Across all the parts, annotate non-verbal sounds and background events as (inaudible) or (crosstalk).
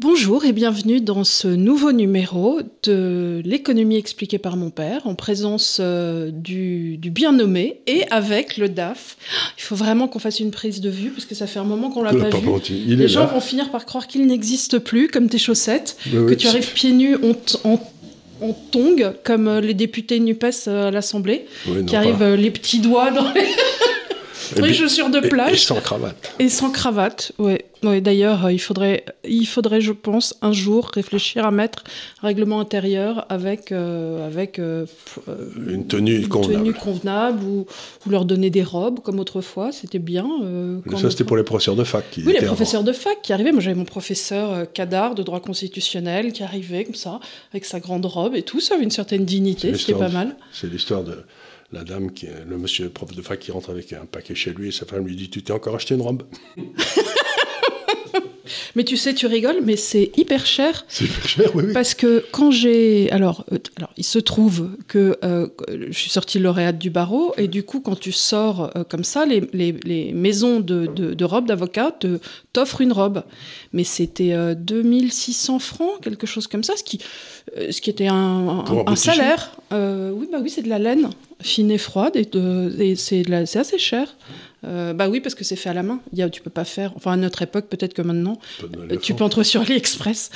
Bonjour et bienvenue dans ce nouveau numéro de l'économie expliquée par mon père en présence euh, du, bien nommé et avec le DAF. Il faut vraiment qu'on fasse une prise de vue parce que ça fait un moment qu'on l'a pas, vu. Les gens vont finir par croire qu'il n'existe plus comme tes chaussettes, que tu arrives pieds nus en, en, tongue comme euh, les députés NUPES à l'Assemblée, qui arrivent euh, les petits doigts dans les... (laughs) Oui, chaussures de plage. Et, sans cravate. Et sans cravate, oui. ouais D'ailleurs, euh, il faudrait, il faudrait, je pense, un jour réfléchir à mettre un règlement intérieur avec, euh, avec euh, une tenue convenable, tenue convenable ou, leur donner des robes comme autrefois. C'était bien. ça, c'était pour les professeurs de fac. Qui oui, les professeurs de fac qui arrivaient. Moi, j'avais mon professeur Cadar de droit constitutionnel qui arrivait comme ça, avec sa grande robe et tout. Ça avait une certaine dignité. C'était pas mal. C'est l'histoire de la dame, qui, le monsieur prof de fac qui rentre avec un paquet chez lui et sa femme lui dit Tu t'es encore acheté une robe? Mais tu sais, tu rigoles, mais c'est hyper cher. C'est hyper cher, oui, Parce que quand j'ai. Alors, euh, alors, il se trouve que euh, je suis sortie lauréate du barreau, et du coup, quand tu sors euh, comme ça, les, les, les maisons de, de, de robes d'avocat t'offrent une robe. Mais c'était 2600 francs, quelque chose comme ça, ce qui, ce qui était un, un, salaire. oui, bah oui, c'est de la laine fine et froide, et, et c'est assez cher. Euh, bah oui, parce que c'est fait à la main. Il y a, tu peux pas faire. Enfin, à notre époque, peut-être que maintenant, tu peux entrer sur AliExpress.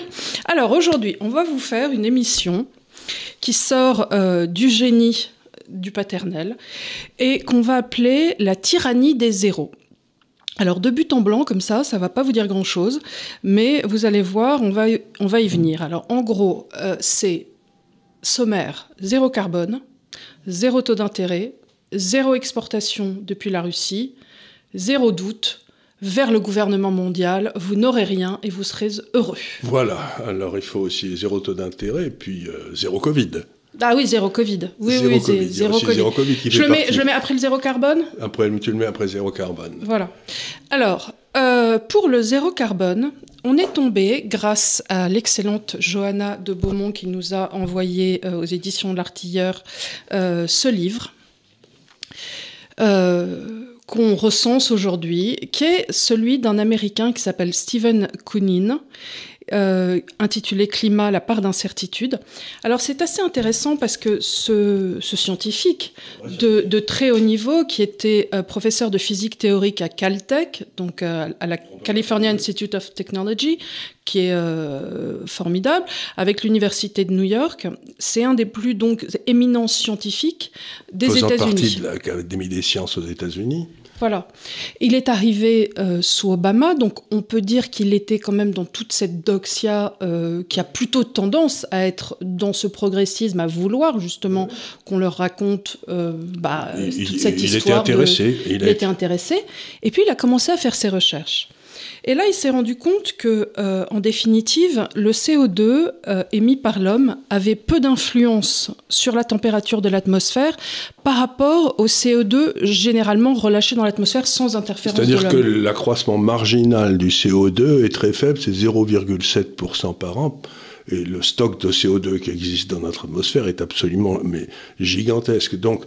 (laughs) Alors aujourd'hui, on va vous faire une émission qui sort euh, du génie du paternel et qu'on va appeler la tyrannie des zéros. Alors de but en blanc comme ça, ça va pas vous dire grand chose, mais vous allez voir, on va, on va y venir. Alors en gros, euh, c'est sommaire, zéro carbone, zéro taux d'intérêt, zéro exportation depuis la Russie, zéro doute, vers le gouvernement mondial, vous n'aurez rien et vous serez heureux. Voilà, alors il faut aussi zéro taux d'intérêt et puis euh, zéro Covid. Ah oui, zéro Covid. Oui, zéro oui, COVID. Zéro, COVID. zéro COVID qui je, le mets, je le mets après le zéro carbone? Après, tu le mets après zéro carbone. Voilà. Alors, euh, pour le zéro carbone, on est tombé, grâce à l'excellente Johanna de Beaumont qui nous a envoyé euh, aux éditions de l'Artilleur ce livre euh, qu'on recense aujourd'hui, qui est celui d'un Américain qui s'appelle Stephen Koonin, euh, intitulé Climat, la part d'incertitude. Alors c'est assez intéressant parce que ce, scientifique de, très haut niveau, qui était euh, professeur de physique théorique à Caltech, donc à la California Institute of Technology, qui est euh, formidable, avec l'université de New York. C'est un des plus donc éminents scientifiques des États-Unis. partie de l'Académie des sciences aux États-Unis. Voilà. Il est arrivé euh, sous Obama, donc on peut dire qu'il était quand même dans toute cette doxia euh, qui a plutôt tendance à être dans ce progressisme, à vouloir justement qu'on leur raconte bah, toute cette il histoire. Était intéressé. il, il était intéressé. Et puis il a commencé à faire ses recherches. Et là, il s'est rendu compte que, euh, en définitive, le CO2 euh, émis par l'homme avait peu d'influence sur la température de l'atmosphère par rapport au CO2 généralement relâché dans l'atmosphère sans interférence C'est-à-dire que l'accroissement marginal du CO2 est très faible, c'est 0,7% par an. Et le stock de CO2 qui existe dans notre atmosphère est absolument mais, gigantesque. Donc,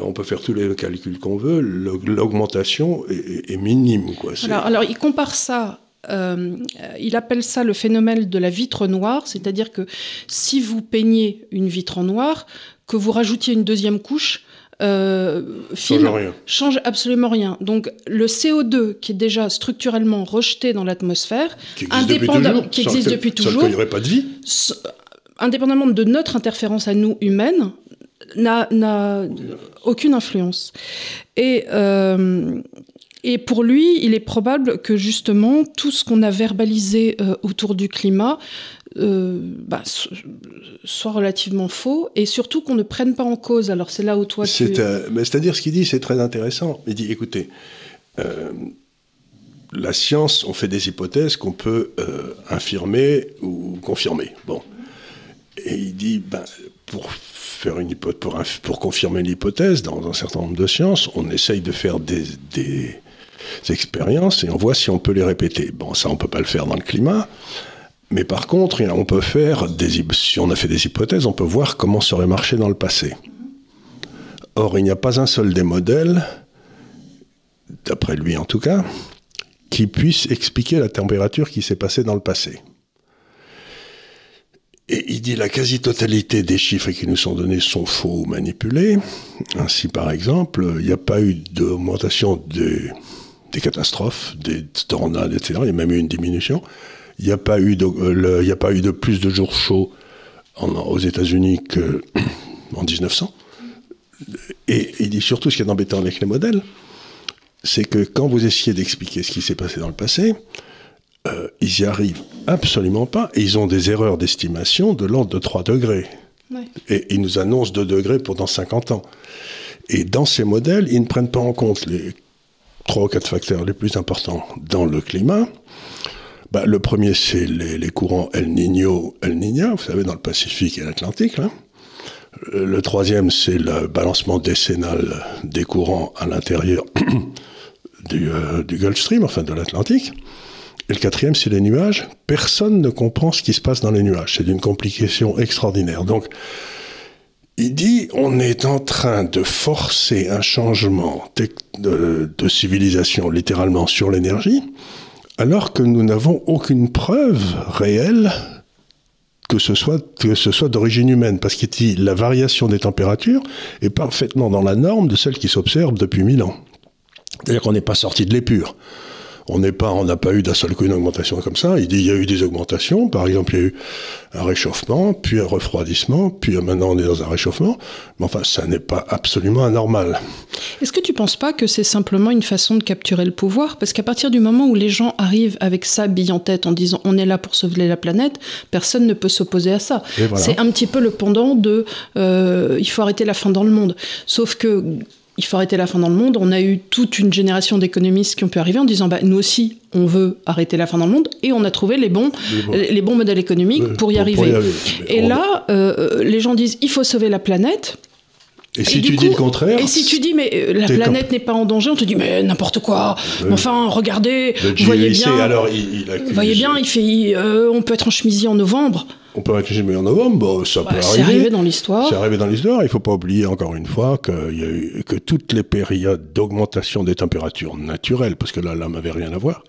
on peut faire tous les calculs qu'on veut, l'augmentation est, minime. Quoi. Alors, il compare ça euh, il appelle ça le phénomène de la vitre noire, c'est-à-dire que si vous peignez une vitre en noir, que vous rajoutiez une deuxième couche, euh, film, change, rien. change absolument rien. Donc le CO2 qui est déjà structurellement rejeté dans l'atmosphère, qui existe depuis toujours, qui existe depuis toujours, n'y aurait pas de vie. Indépendamment de notre interférence à nous humaines, n'a aucune influence. Et, euh, et pour lui, il est probable que justement tout ce qu'on a verbalisé euh, autour du climat euh, bah, soit relativement faux et surtout qu'on ne prenne pas en cause. Alors c'est là où toi tu... C'est-à-dire ce qu'il dit, c'est très intéressant. Il dit, écoutez, la science, on fait des hypothèses qu'on peut infirmer ou confirmer. Bon. Et il dit, ben, pour faire une hypothèse, pour, confirmer l'hypothèse, dans un certain nombre de sciences, on essaye de faire des, expériences et on voit si on peut les répéter. Bon, ça, on peut pas le faire dans le climat. Mais par contre, on peut faire des, si on a fait des hypothèses, on peut voir comment ça aurait marché dans le passé. Or, il n'y a pas un seul des modèles, d'après lui en tout cas, qui puisse expliquer la température qui s'est passée dans le passé. Et il dit la quasi-totalité des chiffres qui nous sont donnés sont faux ou manipulés. Ainsi, par exemple, il n'y a pas eu d'augmentation des, catastrophes, des tornades, etc. Il y a même eu une diminution. Il n'y a, pas eu de, plus de jours chauds aux États-Unis qu'en (clears throat) 1900. Et il dit surtout ce qui est embêtant avec les modèles, c'est que quand vous essayez d'expliquer ce qui s'est passé dans le passé, euh, ils n'y arrivent absolument pas et ils ont des erreurs d'estimation de l'ordre de 3 degrés. Et ils nous annoncent 2 degrés pendant 50 ans. Et dans ces modèles, ils ne prennent pas en compte les 3 ou 4 facteurs les plus importants dans le climat. Bah, le premier, c'est les, courants El Niño, El Niña, vous savez, dans le Pacifique et l'Atlantique. Le troisième, c'est le balancement décennal des courants à l'intérieur (coughs) du, euh, du Gulf Stream, enfin de l'Atlantique. Et le quatrième, c'est les nuages. Personne ne comprend ce qui se passe dans les nuages. C'est d'une complication extraordinaire. Donc, il dit, on est en train de forcer un changement de, civilisation littéralement sur l'énergie, alors que nous n'avons aucune preuve réelle que ce soit, que ce soit d'origine humaine, parce qu'il dit la variation des températures est parfaitement dans la norme de celle qui s'observe depuis mille ans. C'est-à-dire qu'on n'est pas sorti de l'épure on n'est pas, on n'a pas eu d'un seul coup une augmentation comme ça. Il dit il y a eu des augmentations. Par exemple, il y a eu un réchauffement, puis un refroidissement, puis maintenant on est dans un réchauffement. Mais enfin, ça n'est pas absolument anormal. Est-ce que tu ne penses pas que c'est simplement une façon de capturer le pouvoir? Parce qu'à partir du moment où les gens arrivent avec ça bille en tête en disant on est là pour sauver la planète, personne ne peut s'opposer à ça. C'est un petit peu le pendant de euh, il faut arrêter la faim dans le monde. Sauf que il faut arrêter la faim dans le monde. On a eu toute une génération d'économistes qui ont pu arriver en disant bah, nous aussi, on veut arrêter la faim dans le monde et on a trouvé les bons, les bons, modèles économiques pour, y arriver. Et là, euh, les gens disent il faut sauver la planète. Et, si tu dis le contraire Et si tu dis mais euh, la planète n'est pas en danger, on te dit mais n'importe quoi. enfin, regardez, vous voyez bien. Alors, il, il voyez bien, il fait, euh, on peut être en chemisier en novembre. On peut être mais en novembre, ça peut arriver. C'est arrivé dans l'histoire. C'est arrivé dans l'histoire. Il ne faut pas oublier encore une fois qu'il y a eu, que toutes les périodes d'augmentation des températures naturelles, parce que là, là, n'avait rien à voir,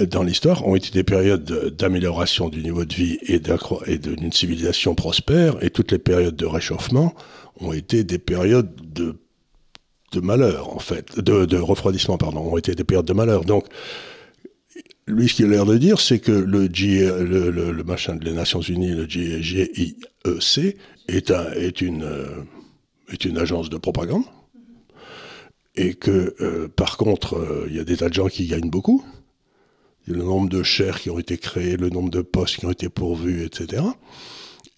dans l'histoire, ont été des périodes d'amélioration du niveau de vie et d'une civilisation prospère, et toutes les périodes de réchauffement ont été des périodes de, de malheur, en fait, de, de refroidissement, pardon, ont été des périodes de malheur. Donc, lui, ce qu'il a l'air de dire, c'est que le, le, machin des Nations Unies, le GIEC, est, un, est, une, euh, est une agence de propagande. Et que, euh, par contre, euh, il y a des tas de gens qui gagnent beaucoup. Le nombre de chairs qui ont été créés, le nombre de postes qui ont été pourvus, etc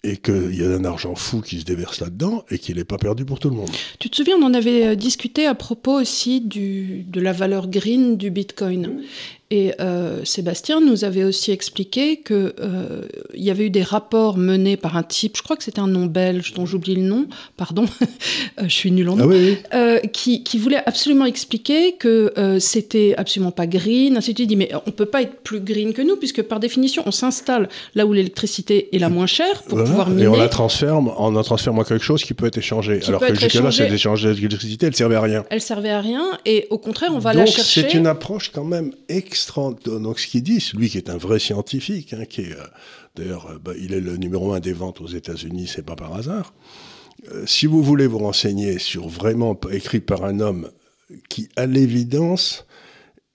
et qu'il y a un argent fou qui se déverse là-dedans et qu'il n'est pas perdu pour tout le monde. Tu te souviens, on en avait discuté à propos aussi de la valeur green du Bitcoin. Et euh, Sébastien nous avait aussi expliqué qu'il euh, y avait eu des rapports menés par un type, je crois que c'était un nom belge dont j'oublie le nom, pardon, (laughs) euh, je suis nul en nom, ah qui, qui, voulait absolument expliquer que c'était absolument pas green. Ainsi de dit, mais on peut pas être plus green que nous, puisque par définition, on s'installe là où l'électricité est la moins chère pour pouvoir miner. Et on la transforme, on en transforme en quelque chose qui peut être échangé. Alors que jusque-là, c'est échangé l'électricité, elle servait à rien. Elle servait à rien, et au contraire, on va la chercher. C'est une approche quand même extrêmement donc ce qu'il dit, lui qui est un vrai scientifique, hein, qui est euh, d'ailleurs, euh, bah, il est le numéro un des ventes aux États-Unis, c'est pas par hasard. Euh, si vous voulez vous renseigner sur vraiment écrit par un homme qui, à l'évidence,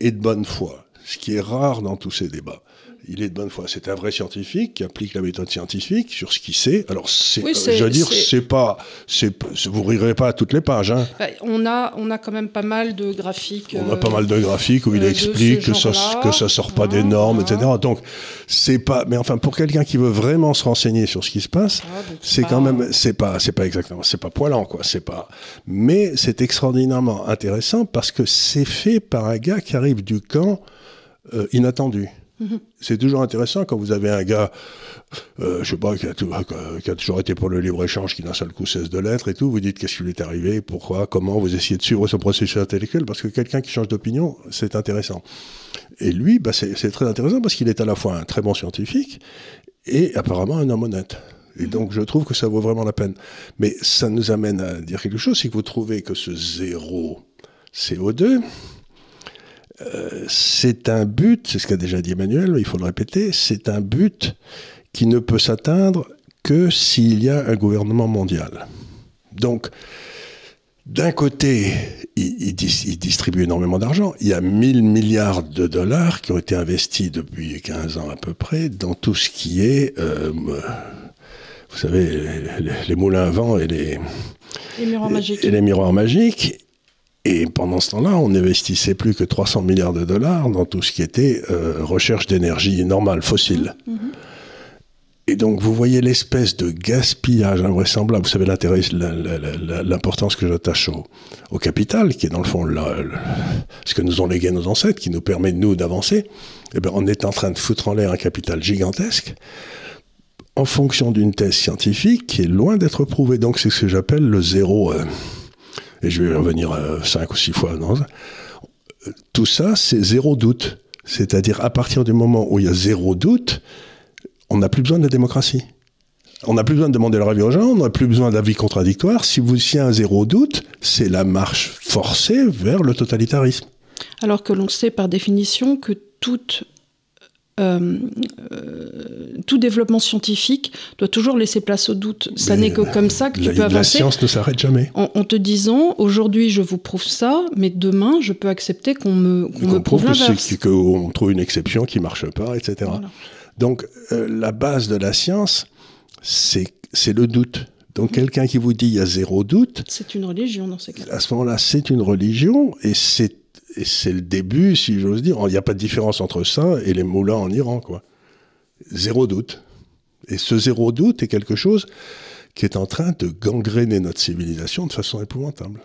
est de bonne foi, ce qui est rare dans tous ces débats il est de bonne foi. C'est un vrai scientifique qui applique la méthode scientifique sur ce qu'il sait. Alors, c'est, je veux dire, c'est pas, c'est, vous rirez pas à toutes les pages. Hein. Bah, on a, on a quand même pas mal de graphiques. On a pas mal de graphiques où il euh, explique que ça, que ça sort pas des normes, etc. Donc, c'est pas, mais enfin, pour quelqu'un qui veut vraiment se renseigner sur ce qui se passe, ah, c'est quand même, c'est pas, c'est pas exactement, c'est pas poilant, quoi. C'est pas, mais c'est extraordinairement intéressant parce que c'est fait par un gars qui arrive du camp euh, inattendu. (laughs) C'est toujours intéressant quand vous avez un gars, euh, je sais pas, qui a, qui a, toujours été pour le libre-échange, qui d'un seul coup cesse de l'être et tout, vous dites qu'est-ce qui lui est arrivé, pourquoi, comment, vous essayez de suivre ce processus intellectuel, parce que quelqu'un qui change d'opinion, c'est intéressant. Et lui, bah, c'est très intéressant parce qu'il est à la fois un très bon scientifique et apparemment un homme honnête. Et donc, je trouve que ça vaut vraiment la peine. Mais ça nous amène à dire quelque chose, c'est que vous trouvez que ce zéro CO2, euh, c'est un but, c'est ce qu'a déjà dit Emmanuel, il faut le répéter, c'est un but qui ne peut s'atteindre que s'il y a un gouvernement mondial. Donc, d'un côté, il, distribue énormément d'argent. Il y a 1000 milliards de dollars qui ont été investis depuis 15 ans à peu près dans tout ce qui est, euh, vous savez, les, moulins à vent et les, miroirs magiques. Et les miroirs magiques. Et pendant ce temps-là, on n'investissait plus que 300 milliards de dollars dans tout ce qui était euh, recherche d'énergie normale, fossile. Mmh. Et donc, vous voyez l'espèce de gaspillage invraisemblable. Vous savez l'importance que j'attache au, capital, qui est dans le fond ce que nous ont légué nos ancêtres, qui nous permet, nous, d'avancer. Eh bien, on est en train de foutre en l'air un capital gigantesque en fonction d'une thèse scientifique qui est loin d'être prouvée. Donc, c'est ce que j'appelle le zéro. Euh, et je vais revenir euh, cinq ou six fois dans Tout ça, c'est zéro doute. C'est-à-dire, à partir du moment où il y a zéro doute, on n'a plus besoin de la démocratie. On n'a plus besoin de demander leur avis aux gens, on n'a plus besoin d'avis contradictoires. Si vous y un zéro doute, c'est la marche forcée vers le totalitarisme. Alors que l'on sait par définition que toute euh, euh, tout développement scientifique doit toujours laisser place au doute. Ça n'est que comme ça que tu peux avancer. La science ne s'arrête jamais. En, te disant, aujourd'hui je vous prouve ça, mais demain je peux accepter qu'on me, qu me prouve l'inverse. Qu'on trouve une exception qui marche pas, etc. Donc euh, la base de la science, c'est le doute. Donc mhm. quelqu'un qui vous dit il y a zéro doute. C'est une religion dans ces cas. À ce moment-là, c'est une religion et c'est le début, si j'ose dire. Il n'y a pas de différence entre ça et les moulins en Iran, quoi. Zéro doute. Et ce zéro doute est quelque chose qui est en train de gangréner notre civilisation de façon épouvantable.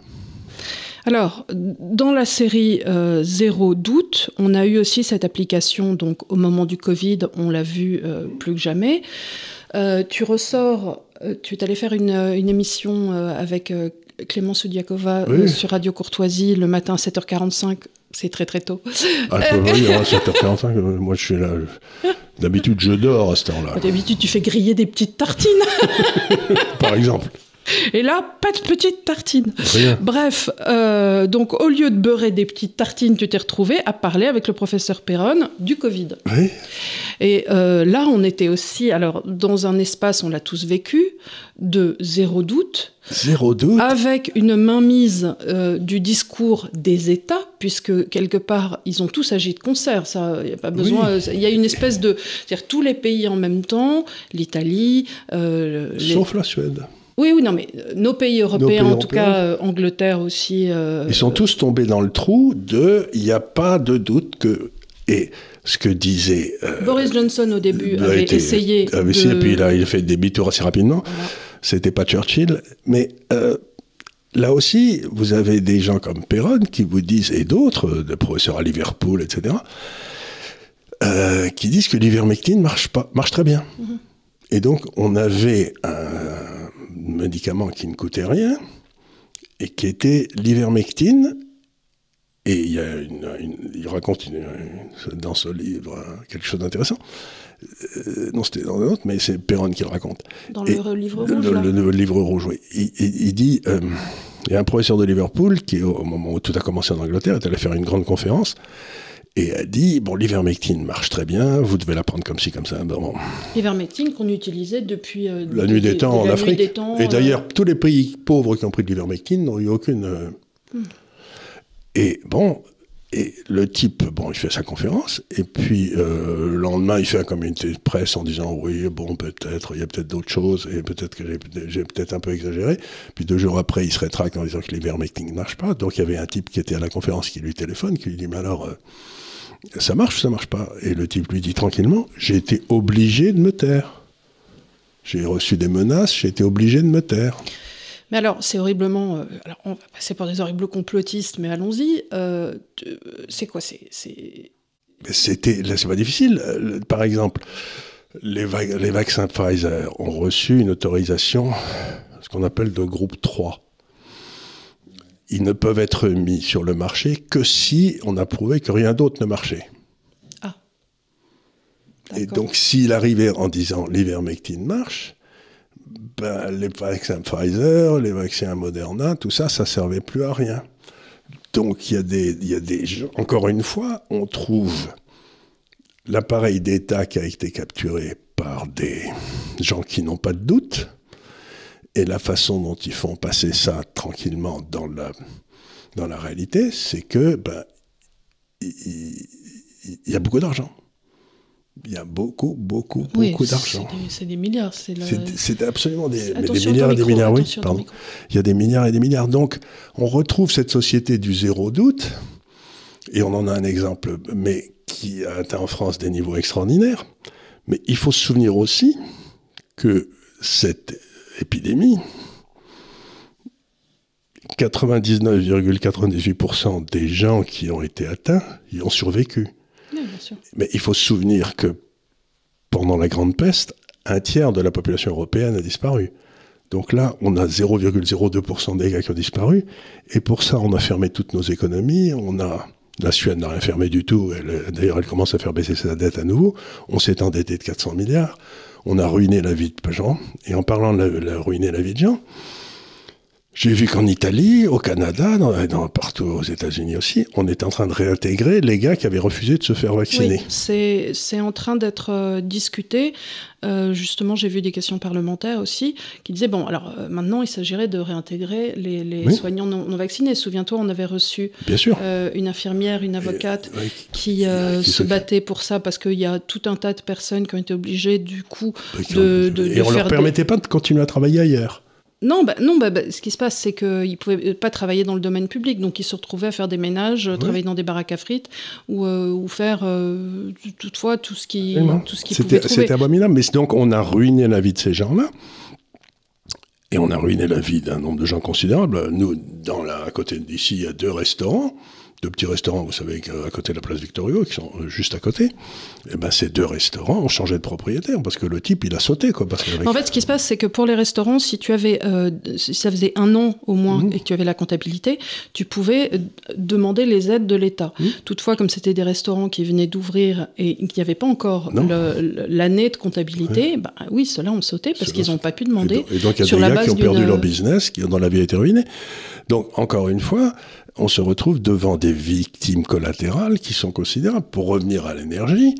Alors, dans la série euh, Zéro doute, on a eu aussi cette application, donc au moment du Covid, on l'a vu euh, plus que jamais. Euh, tu ressors, tu es allé faire une, émission avec Clémence Soudiakova sur Radio Courtoisie le matin à 7h45. C'est très très tôt. Ah, oui, à 7h45, moi je suis là. D'habitude, je dors à ce temps-là. D'habitude, tu fais griller des petites tartines. (laughs) Par exemple. Et là, pas de petites tartines. Bref, euh, donc au lieu de beurrer des petites tartines, tu t'es retrouvé à parler avec le professeur Perron du Covid. Oui. Et euh, là, on était aussi, alors dans un espace, on l'a tous vécu, de zéro doute. Zéro doute. Avec une mainmise euh, du discours des États, puisque quelque part, ils ont tous agi de concert. Ça, il n'y a pas besoin. Il y a une espèce de, c'est-à-dire tous les pays en même temps, l'Italie, sauf la Suède. Oui, oui, non, mais euh, nos pays européens, en tout cas euh, Angleterre aussi. Euh, Ils sont tous tombés dans le trou de il n'y a pas de doute que. Et ce que disait. Boris Johnson au début avait essayé. Avait essayé, puis là, il a fait des demi-tours assez rapidement. C'était pas Churchill. Mais là aussi, vous avez des gens comme Perron qui vous disent, et d'autres, des professeurs à Liverpool, etc., qui disent que l'ivermectine marche, pas, marche très bien. Mhm. Et donc, on avait un médicament qui ne coûtait rien et qui était l'ivermectine. Et il, y a il raconte dans ce livre quelque chose d'intéressant. Euh, non, c'était dans un autre, mais c'est Perron qui le raconte. Dans le livre rouge Le, livre rouge, oui. Il, dit, euh, il y a un professeur de Liverpool qui, au moment où tout a commencé en Angleterre, est allé faire une grande conférence et a dit bon l'ivermectine marche très bien, vous devez la prendre comme ci comme ça. Bon. L'ivermectine qu'on utilisait depuis euh, la nuit des temps en Afrique. et euh, d'ailleurs tous les pays pauvres qui ont pris de l'ivermectine n'ont eu aucune. Euh, hmm. Et bon. Et le type, bon, il fait sa conférence, et puis le lendemain, il fait un communiqué de presse en disant oui, bon, peut-être, il y a peut-être d'autres choses, et peut-être que j'ai peut-être un peu exagéré. Puis deux jours après, il se rétracte en disant que l'ivermectine ne marche pas. Donc il y avait un type qui était à la conférence qui lui téléphone, qui lui dit mais alors, ça marche ou ça marche pas? Et le type lui dit tranquillement, j'ai été obligé de me taire. J'ai reçu des menaces, j'ai été obligé de me taire. Mais alors, c'est horriblement. Euh, alors, on va passer par des horribles complotistes, mais allons-y. Euh, c'est quoi C'est. C'était. Là, c'est pas difficile. Euh, par exemple, les, les vaccins Pfizer ont reçu une autorisation, ce qu'on appelle de groupe 3 ils ne peuvent être mis sur le marché que si on a prouvé que rien d'autre ne marchait. Ah. Et donc, s'il arrivait en disant l'ivermectine marche, ben, les vaccins Pfizer, les vaccins Moderna, tout ça, ça servait plus à rien. Donc il y, a des, il y a des gens, encore une fois, on trouve l'appareil d'État qui a été capturé par des gens qui n'ont pas de doute, et la façon dont ils font passer ça tranquillement dans la, dans la réalité, c'est que ben, il, y a beaucoup d'argent. Il y a beaucoup, beaucoup, beaucoup d'argent. C'est des, milliards. C'est absolument des, des milliards et des milliards, oui. Pardon. Il y a des milliards et des milliards. Donc, on retrouve cette société du zéro doute, et on en a un exemple, mais qui a atteint en France des niveaux extraordinaires. Mais il faut se souvenir aussi que cette épidémie, 99,98% des gens qui ont été atteints y ont survécu. Mais il faut se souvenir que pendant la Grande Peste, un tiers de la population européenne a disparu. Donc là, on a 0,02% des gars qui ont disparu. Et pour ça, on a fermé toutes nos économies. On a la Suède n'a rien fermé du tout. D'ailleurs, elle commence à faire baisser sa dette à nouveau. On s'est endetté de 400 milliards. On a ruiné la vie de gens. Et en parlant de la, ruiner la vie de gens, j'ai vu qu'en Italie, au Canada, dans, partout aux États-Unis aussi, on est en train de réintégrer les gars qui avaient refusé de se faire vacciner. Oui, c'est en train d'être euh, discuté. Euh, justement, j'ai vu des questions parlementaires aussi qui disaient bon, alors euh, maintenant, il s'agirait de réintégrer les, soignants non, vaccinés. Souviens-toi, on avait reçu Bien sûr. une infirmière, une avocate qui, se battait pour ça parce qu'il y a tout un tas de personnes qui ont été obligées, du coup, de, de, Et on ne leur permettait pas de continuer à travailler ailleurs. Non, bah, non bah, bah, ce qui se passe, c'est qu'ils ne pouvaient pas travailler dans le domaine public, donc ils se retrouvaient à faire des ménages, travailler dans des baraques à frites, ou, euh, faire euh, toutefois tout ce qui, tout ce qui C'était abominable, mais donc on a ruiné la vie de ces gens-là. Et on a ruiné la vie d'un nombre de gens considérable. Nous, dans la, à côté d'ici, il y a deux restaurants deux petits restaurants, vous savez, à côté de la place Victorio, qui sont euh, juste à côté. Et eh ben, ces deux restaurants ont changé de propriétaire parce que le type, il a sauté. Quoi, parce En fait, ce qui se passe, c'est que pour les restaurants, si tu avais, euh, si ça faisait un an au moins mmh. et que tu avais la comptabilité, tu pouvais euh, demander les aides de l'État. Mmh. Toutefois, comme c'était des restaurants qui venaient d'ouvrir et qu'il n'y avait pas encore l'année de comptabilité, bah, oui, ceux-là ont sauté parce qu'ils n'ont pas pu demander. Et donc, il y a des gars qui ont perdu leur business, qui, dont la vie a été ruinée. Donc, encore une fois, on se retrouve devant des victimes collatérales qui sont considérables. Pour revenir à l'énergie,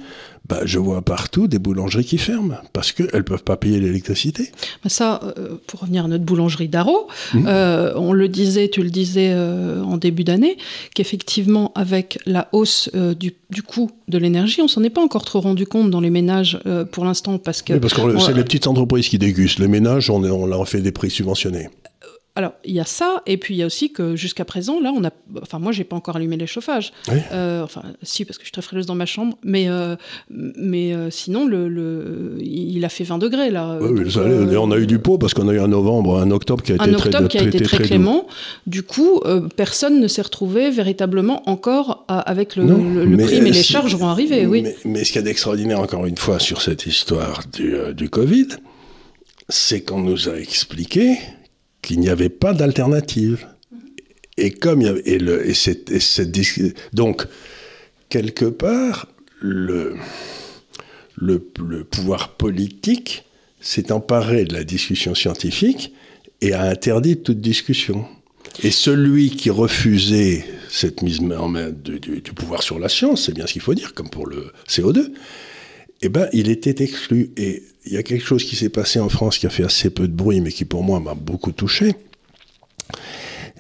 bah, je vois partout des boulangeries qui ferment parce qu'elles ne peuvent pas payer l'électricité. Ça, euh, pour revenir à notre boulangerie d'Aro, mmh. euh, on le disait, tu le disais euh, en début d'année, qu'effectivement, avec la hausse du, coût de l'énergie, on s'en est pas encore trop rendu compte dans les ménages pour l'instant parce que... Oui, parce que c'est les petites entreprises qui dégustent. Les ménages, on, on leur fait des prix subventionnés. Alors, il y a ça, et puis il y a aussi que jusqu'à présent, là, on a. Enfin, moi, j'ai pas encore allumé les chauffages. Euh, enfin, si, parce que je suis très frileuse dans ma chambre, mais, euh, mais euh, sinon, le, il a fait 20 degrés, là. Oui, on a eu du pot parce qu'on a eu un novembre, un octobre qui a été un octobre qui a été très, clément. Du coup, personne ne s'est retrouvé véritablement encore avec le, prix, mais les charges vont arriver, oui. Mais, ce qu'il y a d'extraordinaire, encore une fois, sur cette histoire du, du Covid, c'est qu'on nous a expliqué qu'il n'y avait pas d'alternative. Et comme il y avait, et le, et cette, donc quelque part le, le, pouvoir politique s'est emparé de la discussion scientifique et a interdit toute discussion. Et celui qui refusait cette mise en main du, du pouvoir sur la science, c'est bien ce qu'il faut dire, comme pour le CO2, eh ben, il était exclu. Et il y a quelque chose qui s'est passé en France qui a fait assez peu de bruit, mais qui pour moi m'a beaucoup touché.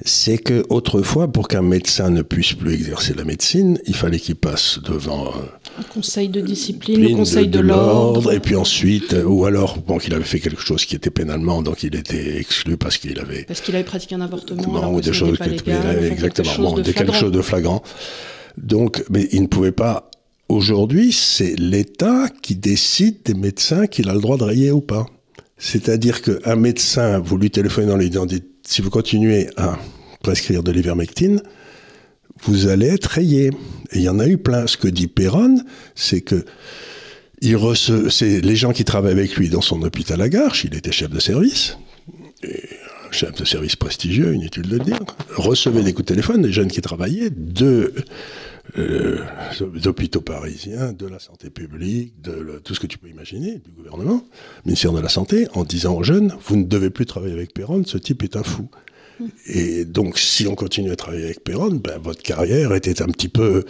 C'est que autrefois, pour qu'un médecin ne puisse plus exercer la médecine, il fallait qu'il passe devant euh, un conseil de discipline, le conseil de, l'ordre, et puis ensuite, euh, ou alors, bon, qu'il avait fait quelque chose qui était pénalement, donc il était exclu parce qu'il avait parce qu'il avait pratiqué un avortement, ou des choses exactement, quelque chose de flagrant. Donc, mais il ne pouvait pas Aujourd'hui, c'est l'État qui décide des médecins qu'il a le droit de rayer ou pas. C'est-à-dire qu'un médecin, vous lui téléphonez dans dit si vous continuez à prescrire de l'ivermectine, vous allez être rayé. Et il y en a eu plein. Ce que dit Perron, c'est que les gens qui travaillent avec lui dans son hôpital à Garches, il était chef de service, un chef de service prestigieux, inutile de le dire, recevait des coups de téléphone des jeunes qui travaillaient de euh, hôpitaux parisiens, de la santé publique, de tout ce que tu peux imaginer, du gouvernement, ministère de la Santé, en disant aux jeunes, vous ne devez plus travailler avec Perron, ce type est un fou. Et donc, si on continue à travailler avec Perron, ben, votre carrière était un petit peu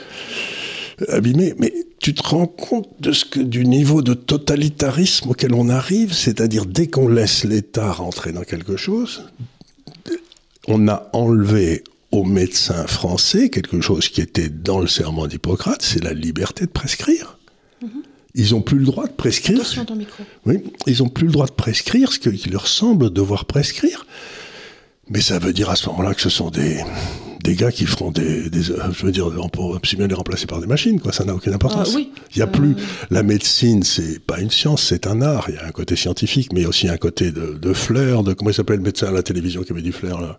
abîmée. Mais tu te rends compte du niveau de totalitarisme auquel on arrive, c'est-à-dire dès qu'on laisse l'État rentrer dans quelque chose, on a enlevé aux médecins français quelque chose qui était dans le serment d'Hippocrate, c'est la liberté de prescrire. Mm-hmm. Ils n'ont plus le droit de prescrire. Attention ton micro. Oui, ils n'ont plus le droit de prescrire ce qu'il leur semble devoir prescrire. Mais ça veut dire à ce moment-là que ce sont des, des gars qui feront des, des je veux dire, on peut aussi bien les remplacer par des machines, quoi. Ça n'a aucune importance. Ah, oui. Il y a plus la médecine, c'est pas une science, c'est un art. Il y a un côté scientifique, mais aussi un côté de, de flair, de comment il s'appelle le médecin à la télévision qui avait du flair là?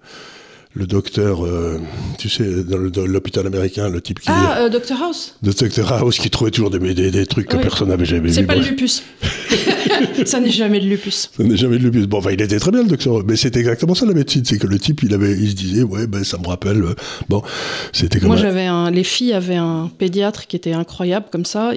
Le docteur, euh, tu sais, dans l'hôpital américain, le type qui. Ah, euh, Dr House Dr House qui trouvait toujours des, des, des trucs que personne n'avait jamais vu. C'est pas le lupus. (laughs) (laughs) ça n'est jamais de lupus. Ça n'est jamais de lupus. Bon, enfin, il était très bien, le docteur. Mais c'était exactement ça, la médecine. C'est que le type, il, avait, il se disait, ouais, ben, ça me rappelle. Euh, bon, c'était comme. Moi, j'avais un. Les filles avaient un pédiatre qui était incroyable, comme ça.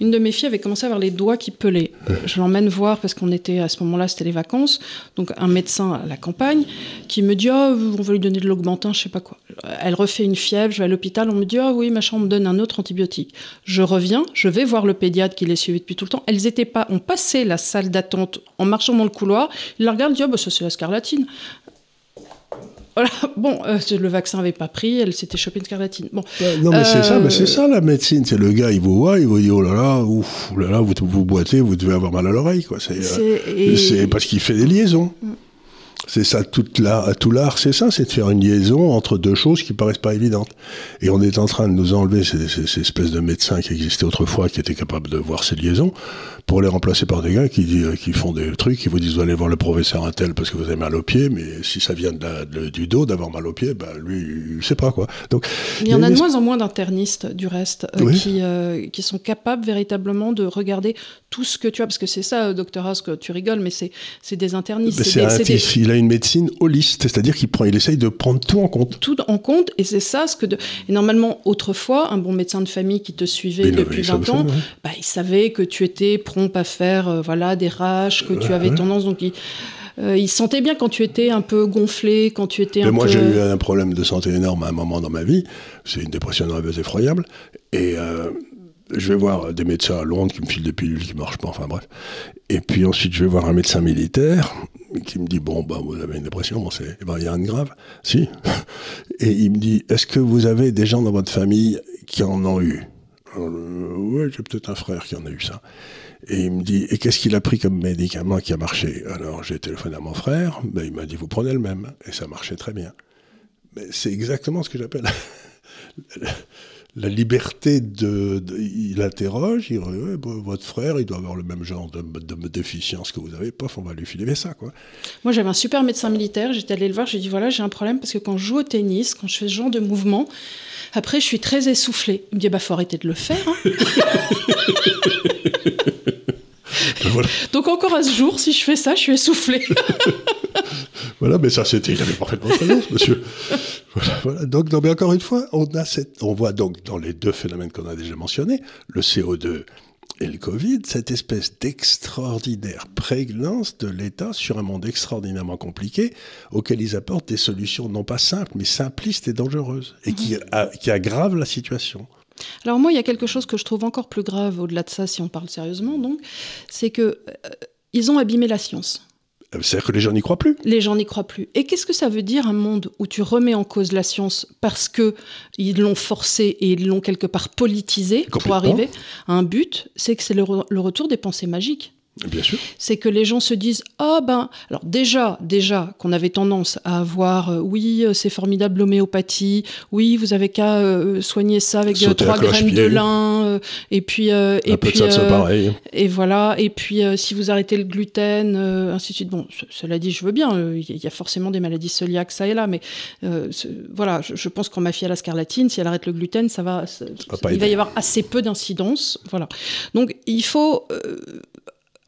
Une de mes filles avait commencé à avoir les doigts qui pelaient. Je l'emmène voir, parce qu'on était, à ce moment-là, c'était les vacances. Donc, un médecin à la campagne qui me dit, oh, on va lui donner de l'augmentin, je sais pas quoi. Elle refait une fièvre, je vais à l'hôpital, on me dit ah oui, machin, on me donne un autre antibiotique. Je reviens, je vais voir le pédiatre qui les suivait depuis tout le temps. Elles étaient pas, on passait la salle d'attente en marchant dans le couloir. Il la regarde, dit ah bah ça c'est la scarlatine. Voilà, (laughs) bon, euh, le vaccin n'avait pas pris, elle s'était chopée une scarlatine. Bon, non, mais c'est ça, mais c'est ça la médecine. C'est le gars, il vous voit, il vous dit oh là là, ouf, oh là là, vous vous boitez, vous devez avoir mal à l'oreille, quoi. C'est euh, parce qu'il fait des liaisons. Mm. C'est ça, toute tout l'art, c'est ça, c'est de faire une liaison entre deux choses qui paraissent pas évidentes. Et on est en train de nous enlever ces, ces espèces de médecins qui existaient autrefois, qui étaient capables de voir ces liaisons, pour les remplacer par des gars qui, euh, qui font des trucs, qui vous disent vous allez voir le professeur un tel parce que vous avez mal au pied, mais si ça vient de du dos d'avoir mal au pied, bah, lui, il sait pas quoi. Donc, il y, en a de moins en moins d'internistes du reste euh, qui, euh, qui sont capables véritablement de regarder tout ce que tu as, parce que c'est ça, docteur que tu rigoles, mais c'est des internistes. Il a une médecine holiste, c'est-à-dire qu'il prend, il essaye de prendre tout en compte. Tout en compte, et c'est ça ce que. De... Et normalement, autrefois, un bon médecin de famille qui te suivait depuis 20 ans, bah, il savait que tu étais pas faire euh, voilà, des raches, que tu avais tendance. Donc, il, euh, il, sentait bien quand tu étais un peu gonflé, quand tu étais Mais un moi, j'ai eu un problème de santé énorme à un moment dans ma vie. C'est une dépression nerveuse effroyable. Et euh, je vais voir des médecins à Londres qui me filent des pilules qui ne marchent pas, enfin bref. Et puis ensuite, je vais voir un médecin militaire qui me dit Bon, bah, vous avez une dépression, bon, c'est, ben, il y a rien de grave. Si. (laughs) Et il me dit Est-ce que vous avez des gens dans votre famille qui en ont eu? Oui, j'ai peut-être un frère qui en a eu ça. Et il me dit, et qu'est-ce qu'il a pris comme médicament qui a marché? Alors j'ai téléphoné à mon frère, ben, il m'a dit, vous prenez le même. Et ça marchait très bien. Mais c'est exactement ce que j'appelle (laughs) la liberté de, Il interroge, il dit, votre frère, il doit avoir le même genre de, de, déficience que vous avez, pof, on va lui filer ça. Quoi. Moi j'avais un super médecin militaire, j'étais allé le voir, j'ai dit, voilà, j'ai un problème parce que quand je joue au tennis, quand je fais ce genre de mouvement, après je suis très essoufflée. Il me dit, bah faut arrêter de le faire. Hein. (laughs) Donc encore à ce jour, si je fais ça, je suis essoufflé. (laughs) voilà, mais ça c'était, il avait parfaitement raison, monsieur. Voilà, Donc, non, mais encore une fois, on, a cette, on voit donc dans les deux phénomènes qu'on a déjà mentionnés, le CO2 et le Covid, cette espèce d'extraordinaire prégnance de l'État sur un monde extraordinairement compliqué auquel ils apportent des solutions non pas simples, mais simplistes et dangereuses, et qui, mhm. qui aggravent la situation. Alors moi, il y a quelque chose que je trouve encore plus grave au-delà de ça, si on parle sérieusement, donc, c'est que euh, ils ont abîmé la science. C'est-à-dire que les gens n'y croient plus. Les gens n'y croient plus. Et qu'est-ce que ça veut dire un monde où tu remets en cause la science parce que ils l'ont forcé et ils l'ont quelque part politisé pour arriver à un but? C'est que c'est le, retour des pensées magiques. Bien sûr. C'est que les gens se disent ah ben alors déjà déjà qu'on avait tendance à avoir euh, oui euh, c'est formidable l'homéopathie oui vous avez qu'à euh, soigner ça avec trois graines de lin et puis et puis et voilà. Et puis si vous arrêtez le gluten ainsi de suite. Bon cela dit je veux bien il y a forcément des maladies cœliaques ça et là mais voilà je, pense qu'on m'a fille à la scarlatine si elle arrête le gluten ça va, il va y avoir assez peu d'incidence voilà. Donc il faut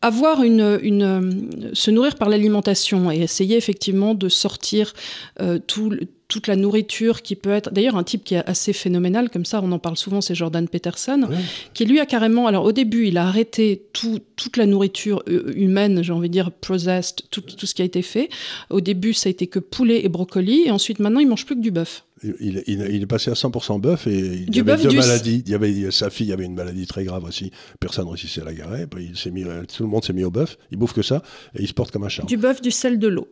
avoir une, une, se nourrir par l'alimentation et essayer effectivement de sortir euh, tout, toute la nourriture qui peut être. D'ailleurs, un type qui est assez phénoménal, comme ça, on en parle souvent, c'est Jordan Peterson, qui lui a carrément. Alors, au début, il a arrêté toute la nourriture euh, humaine, j'ai envie de dire processed, tout, tout, ce qui a été fait. Au début, ça a été que poulet et brocoli, et ensuite, maintenant, il mange plus que du bœuf. Il, il, est passé à 100% bœuf et il y avait deux maladies. Il y avait, sa fille avait une maladie très grave aussi. Personne ne réussissait à la garer. Il s'est mis, tout le monde s'est mis au bœuf. Il bouffe que ça et il se porte comme un chat. Du bœuf, du sel, de l'eau.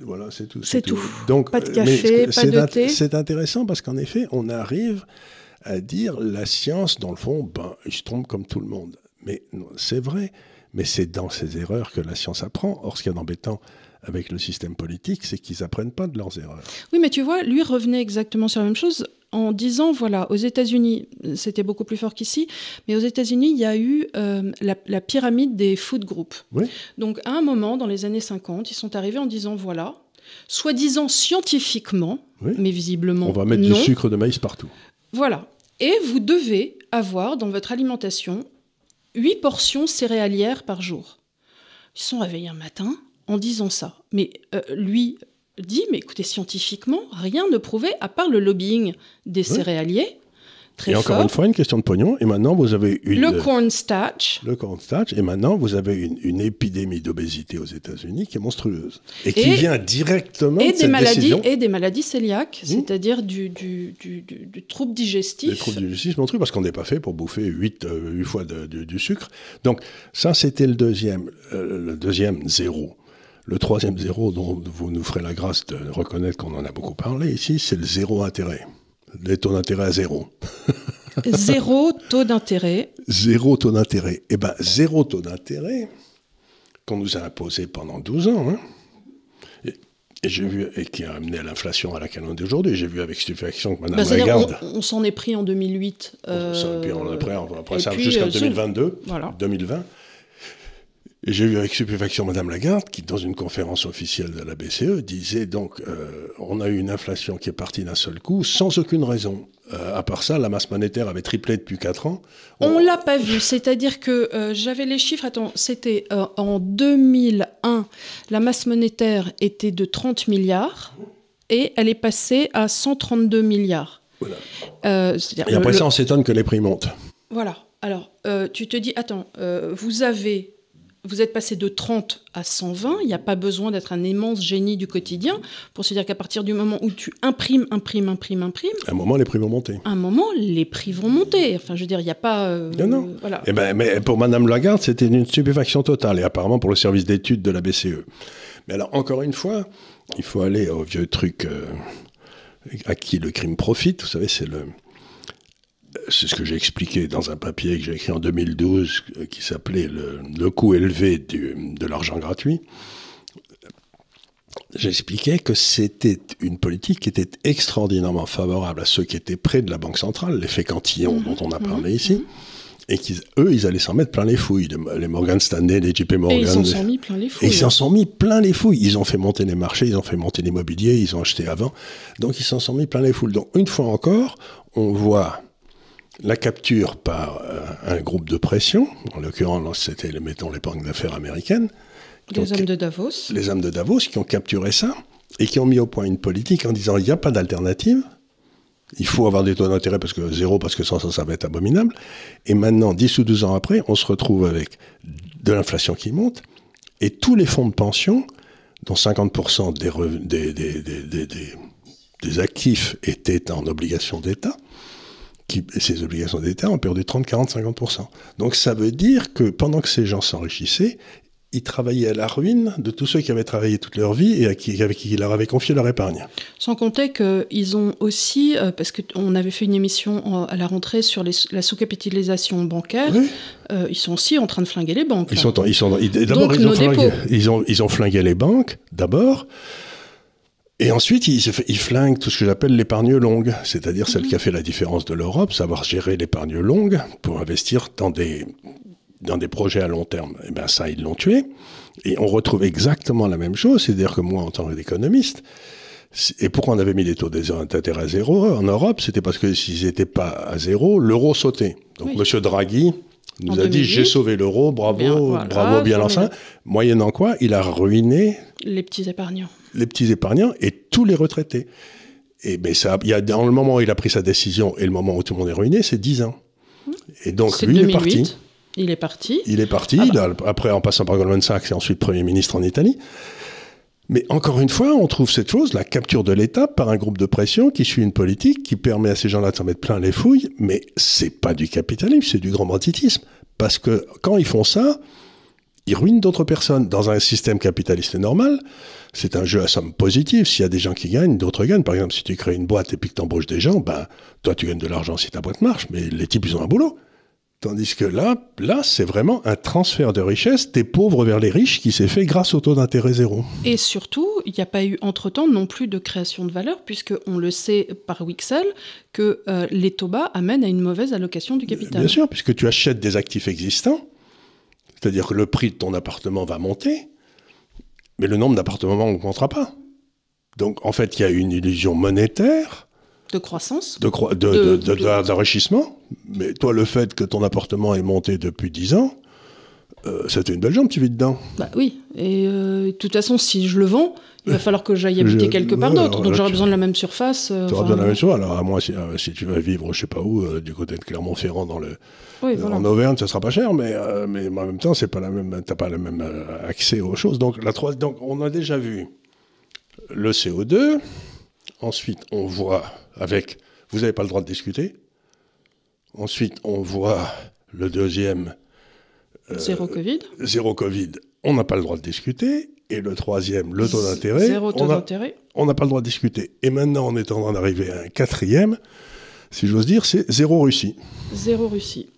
Voilà, c'est tout. C'est tout. Donc, pas de euh, café, pas de thé. C'est intéressant parce qu'en effet, on arrive à dire la science, dans le fond, ben, je trompe comme tout le monde. Mais c'est vrai. Mais c'est dans ces erreurs que la science apprend. Or, ce qu'il y a d'embêtant avec le système politique, c'est qu'ils apprennent pas de leurs erreurs. Oui, mais tu vois, lui revenait exactement sur la même chose en disant, voilà, aux États-Unis, c'était beaucoup plus fort qu'ici, mais aux États-Unis, il y a eu euh, la, pyramide des food groups. Donc, à un moment, dans les années 50, ils sont arrivés en disant, voilà, soi-disant scientifiquement, mais visiblement. On va mettre du sucre de maïs partout. Voilà. Et vous devez avoir dans votre alimentation 8 portions céréalières par jour. Ils sont réveillés un matin en disant ça. Mais euh, lui, dit, mais écoutez, scientifiquement, rien ne prouvait, à part le lobbying des céréaliers. Très et encore une fois, une question de pognon. Et maintenant, vous avez une. Le cornstarch. Le cornstarch. Et maintenant, vous avez une, épidémie d'obésité aux États-Unis qui est monstrueuse. Et qui vient directement et de des maladies, Et des maladies cœliaques, mmh. c'est-à-dire du, du, du, trouble digestif. Des troubles digestifs, mon truc, parce qu'on n'est pas fait pour bouffer 8, euh, fois du sucre. Donc, ça, c'était le deuxième. Euh, le deuxième, zéro. Le troisième zéro dont vous nous ferez la grâce de reconnaître qu'on en a beaucoup parlé ici, c'est le zéro intérêt. Les taux d'intérêt à zéro. (laughs) zéro taux d'intérêt. Zéro taux d'intérêt. Eh bien, zéro taux d'intérêt qu'on nous a imposé pendant 12 ans. Hein. Et, j'ai vu, et qui a amené à l'inflation à laquelle on est aujourd'hui. J'ai vu avec stupéfaction que Mme bah, Lagarde. On, s'en est pris en 2008. Euh, puis on a pris après ça jusqu'en 2022, euh, voilà. 2020. Et j'ai vu avec stupéfaction Madame Lagarde, qui, dans une conférence officielle de la BCE, disait donc euh, on a eu une inflation qui est partie d'un seul coup, sans aucune raison. Euh, à part ça, la masse monétaire avait triplé depuis 4 ans. On ne l'a pas vu, c'est-à-dire que euh, j'avais les chiffres, attends, c'était en 2001, la masse monétaire était de 30 milliards et elle est passée à 132 milliards. Voilà. et après ça, on s'étonne que les prix montent. Voilà. Alors, tu te dis, attends, vous avez vous êtes passé de 30 à 120, il n'y a pas besoin d'être un immense génie du quotidien pour se dire qu'à partir du moment où tu imprimes, imprimes, imprimes, imprimes... À un moment, les prix vont monter. À un moment, les prix vont monter. Enfin, je veux dire, il n'y a pas... Euh, non, non. Voilà. Eh ben, mais pour Madame Lagarde, c'était une stupéfaction totale, et apparemment pour le service d'études de la BCE. Mais alors, encore une fois, il faut aller au vieux truc euh, à qui le crime profite. Vous savez, c'est le c'est ce que j'ai expliqué dans un papier que j'ai écrit en 2012 euh, qui s'appelait le, coût élevé de l'argent gratuit. J'expliquais que c'était une politique qui était extraordinairement favorable à ceux qui étaient près de la Banque centrale, l'effet cantillon dont on a mhm. parlé ici, mhm. et qu'eux, ils allaient s'en mettre plein les fouilles, les Morgan Stanley, les JP Morgan. Et ils s'en sont mis plein les fouilles. Et ils s'en sont mis plein les fouilles. Ils ont fait monter les marchés, ils ont fait monter l'immobilier, ils ont acheté avant. Donc ils s'en sont mis plein les fouilles. Donc une fois encore, on voit la capture par euh, un groupe de pression, en l'occurrence c'était, mettons, les banques d'affaires américaines. Les hommes de Davos. Les hommes de Davos qui ont capturé ça et qui ont mis au point une politique en disant il n'y a pas d'alternative. Il faut avoir des taux d'intérêt parce que zéro, parce que sans ça, ça va être abominable. Et maintenant, 10 ou 12 ans après, on se retrouve avec de l'inflation qui monte et tous les fonds de pension, dont 50% des, des, des actifs étaient en obligation d'État, qui, ces obligations d'État ont perdu 30, 40, 50%. Donc ça veut dire que pendant que ces gens s'enrichissaient, ils travaillaient à la ruine de tous ceux qui avaient travaillé toute leur vie et à qui, avec qui ils leur avaient confié leur épargne. Sans compter qu'ils ont aussi, euh, parce qu'on avait fait une émission à la rentrée sur la sous-capitalisation bancaire, euh, ils sont aussi en train de flinguer les banques. Ils sont, ils sont, d'abord, ils, ils, ont, ils ont flingué les banques, d'abord. Et ensuite, il, il, flingue tout ce que j'appelle l'épargne longue, c'est-à-dire celle qui a fait la différence de l'Europe, savoir gérer l'épargne longue pour investir dans des, dans des projets à long terme. Et eh bien ça, ils l'ont tué. Et on retrouve exactement la même chose, c'est-à-dire que moi, en tant qu'économiste, et pourquoi on avait mis les taux d'intérêt à zéro en Europe C'était parce que s'ils n'étaient pas à zéro, l'euro sautait. Donc M. Monsieur Draghi nous a dit j'ai sauvé l'euro, bravo, bravo bien lancé. Moyennant quoi, il a ruiné les petits épargnants les petits épargnants et tous les retraités. Et mais ça, il y a dans le moment où il a pris sa décision et le moment où tout le monde est ruiné, c'est 10 ans. Et donc lui il est 2008. parti. Il est parti. Il est parti, Ah il a- après en passant par Goldman Sachs et ensuite Premier ministre en Italie. Mais encore une fois, on trouve cette chose, la capture de l'État par un groupe de pression qui suit une politique qui permet à ces gens-là de s'en mettre plein les fouilles, mais c'est pas du capitalisme, c'est du grand banditisme. Parce que quand ils font ça, ils ruinent d'autres personnes. Dans un système capitaliste normal, c'est un jeu à somme positive. S'il y a des gens qui gagnent, d'autres gagnent. Par exemple, si tu crées une boîte et puis que tu embauches des gens, ben, toi, tu gagnes de l'argent si ta boîte marche, mais les types, ils ont un boulot. Tandis que là, là, c'est vraiment un transfert de richesse des pauvres vers les riches qui s'est fait grâce au taux d'intérêt zéro. Et surtout, il n'y a pas eu entre-temps non plus de création de valeur, puisque on le sait par Wixel que euh, les taux bas amènent à une mauvaise allocation du capital. Bien sûr, puisque tu achètes des actifs existants, c'est-à-dire que le prix de ton appartement va monter, mais le nombre d'appartements n'augmentera pas. Donc, en fait, il y a une illusion monétaire De croissance. de croi- de- De- de- de- de- d'enrichissement. Mais toi, le fait que ton appartement est monté depuis 10 ans, euh, fait une belle jambe, tu vis dedans. Bah oui. Et euh, de toute façon, si je le vends, il va falloir que j'aille (laughs) habiter quelque part d'autre. Donc j'aurai besoin de la même surface. euh, Tu auras besoin de la même chose. Alors, à moins si, euh, si tu vas vivre, je sais pas où, euh, du côté de Clermont-Ferrand, dans le, Oui, voilà. en Auvergne, ça sera pas cher, mais, euh, mais en même temps, c'est pas la même, t'as pas le même euh, accès aux choses. Donc, la donc, on a déjà vu le CO2. Ensuite, on voit avec, vous n'avez pas le droit de discuter. Ensuite, on voit le deuxième, Zéro Covid. zéro Covid. On n'a pas le droit de discuter. Et le troisième, le taux d'intérêt. Zéro taux d'intérêt. on n'a pas le droit de discuter. Et maintenant, on est en train d'arriver à un quatrième, si j'ose dire, c'est zéro Russie. Zéro Russie.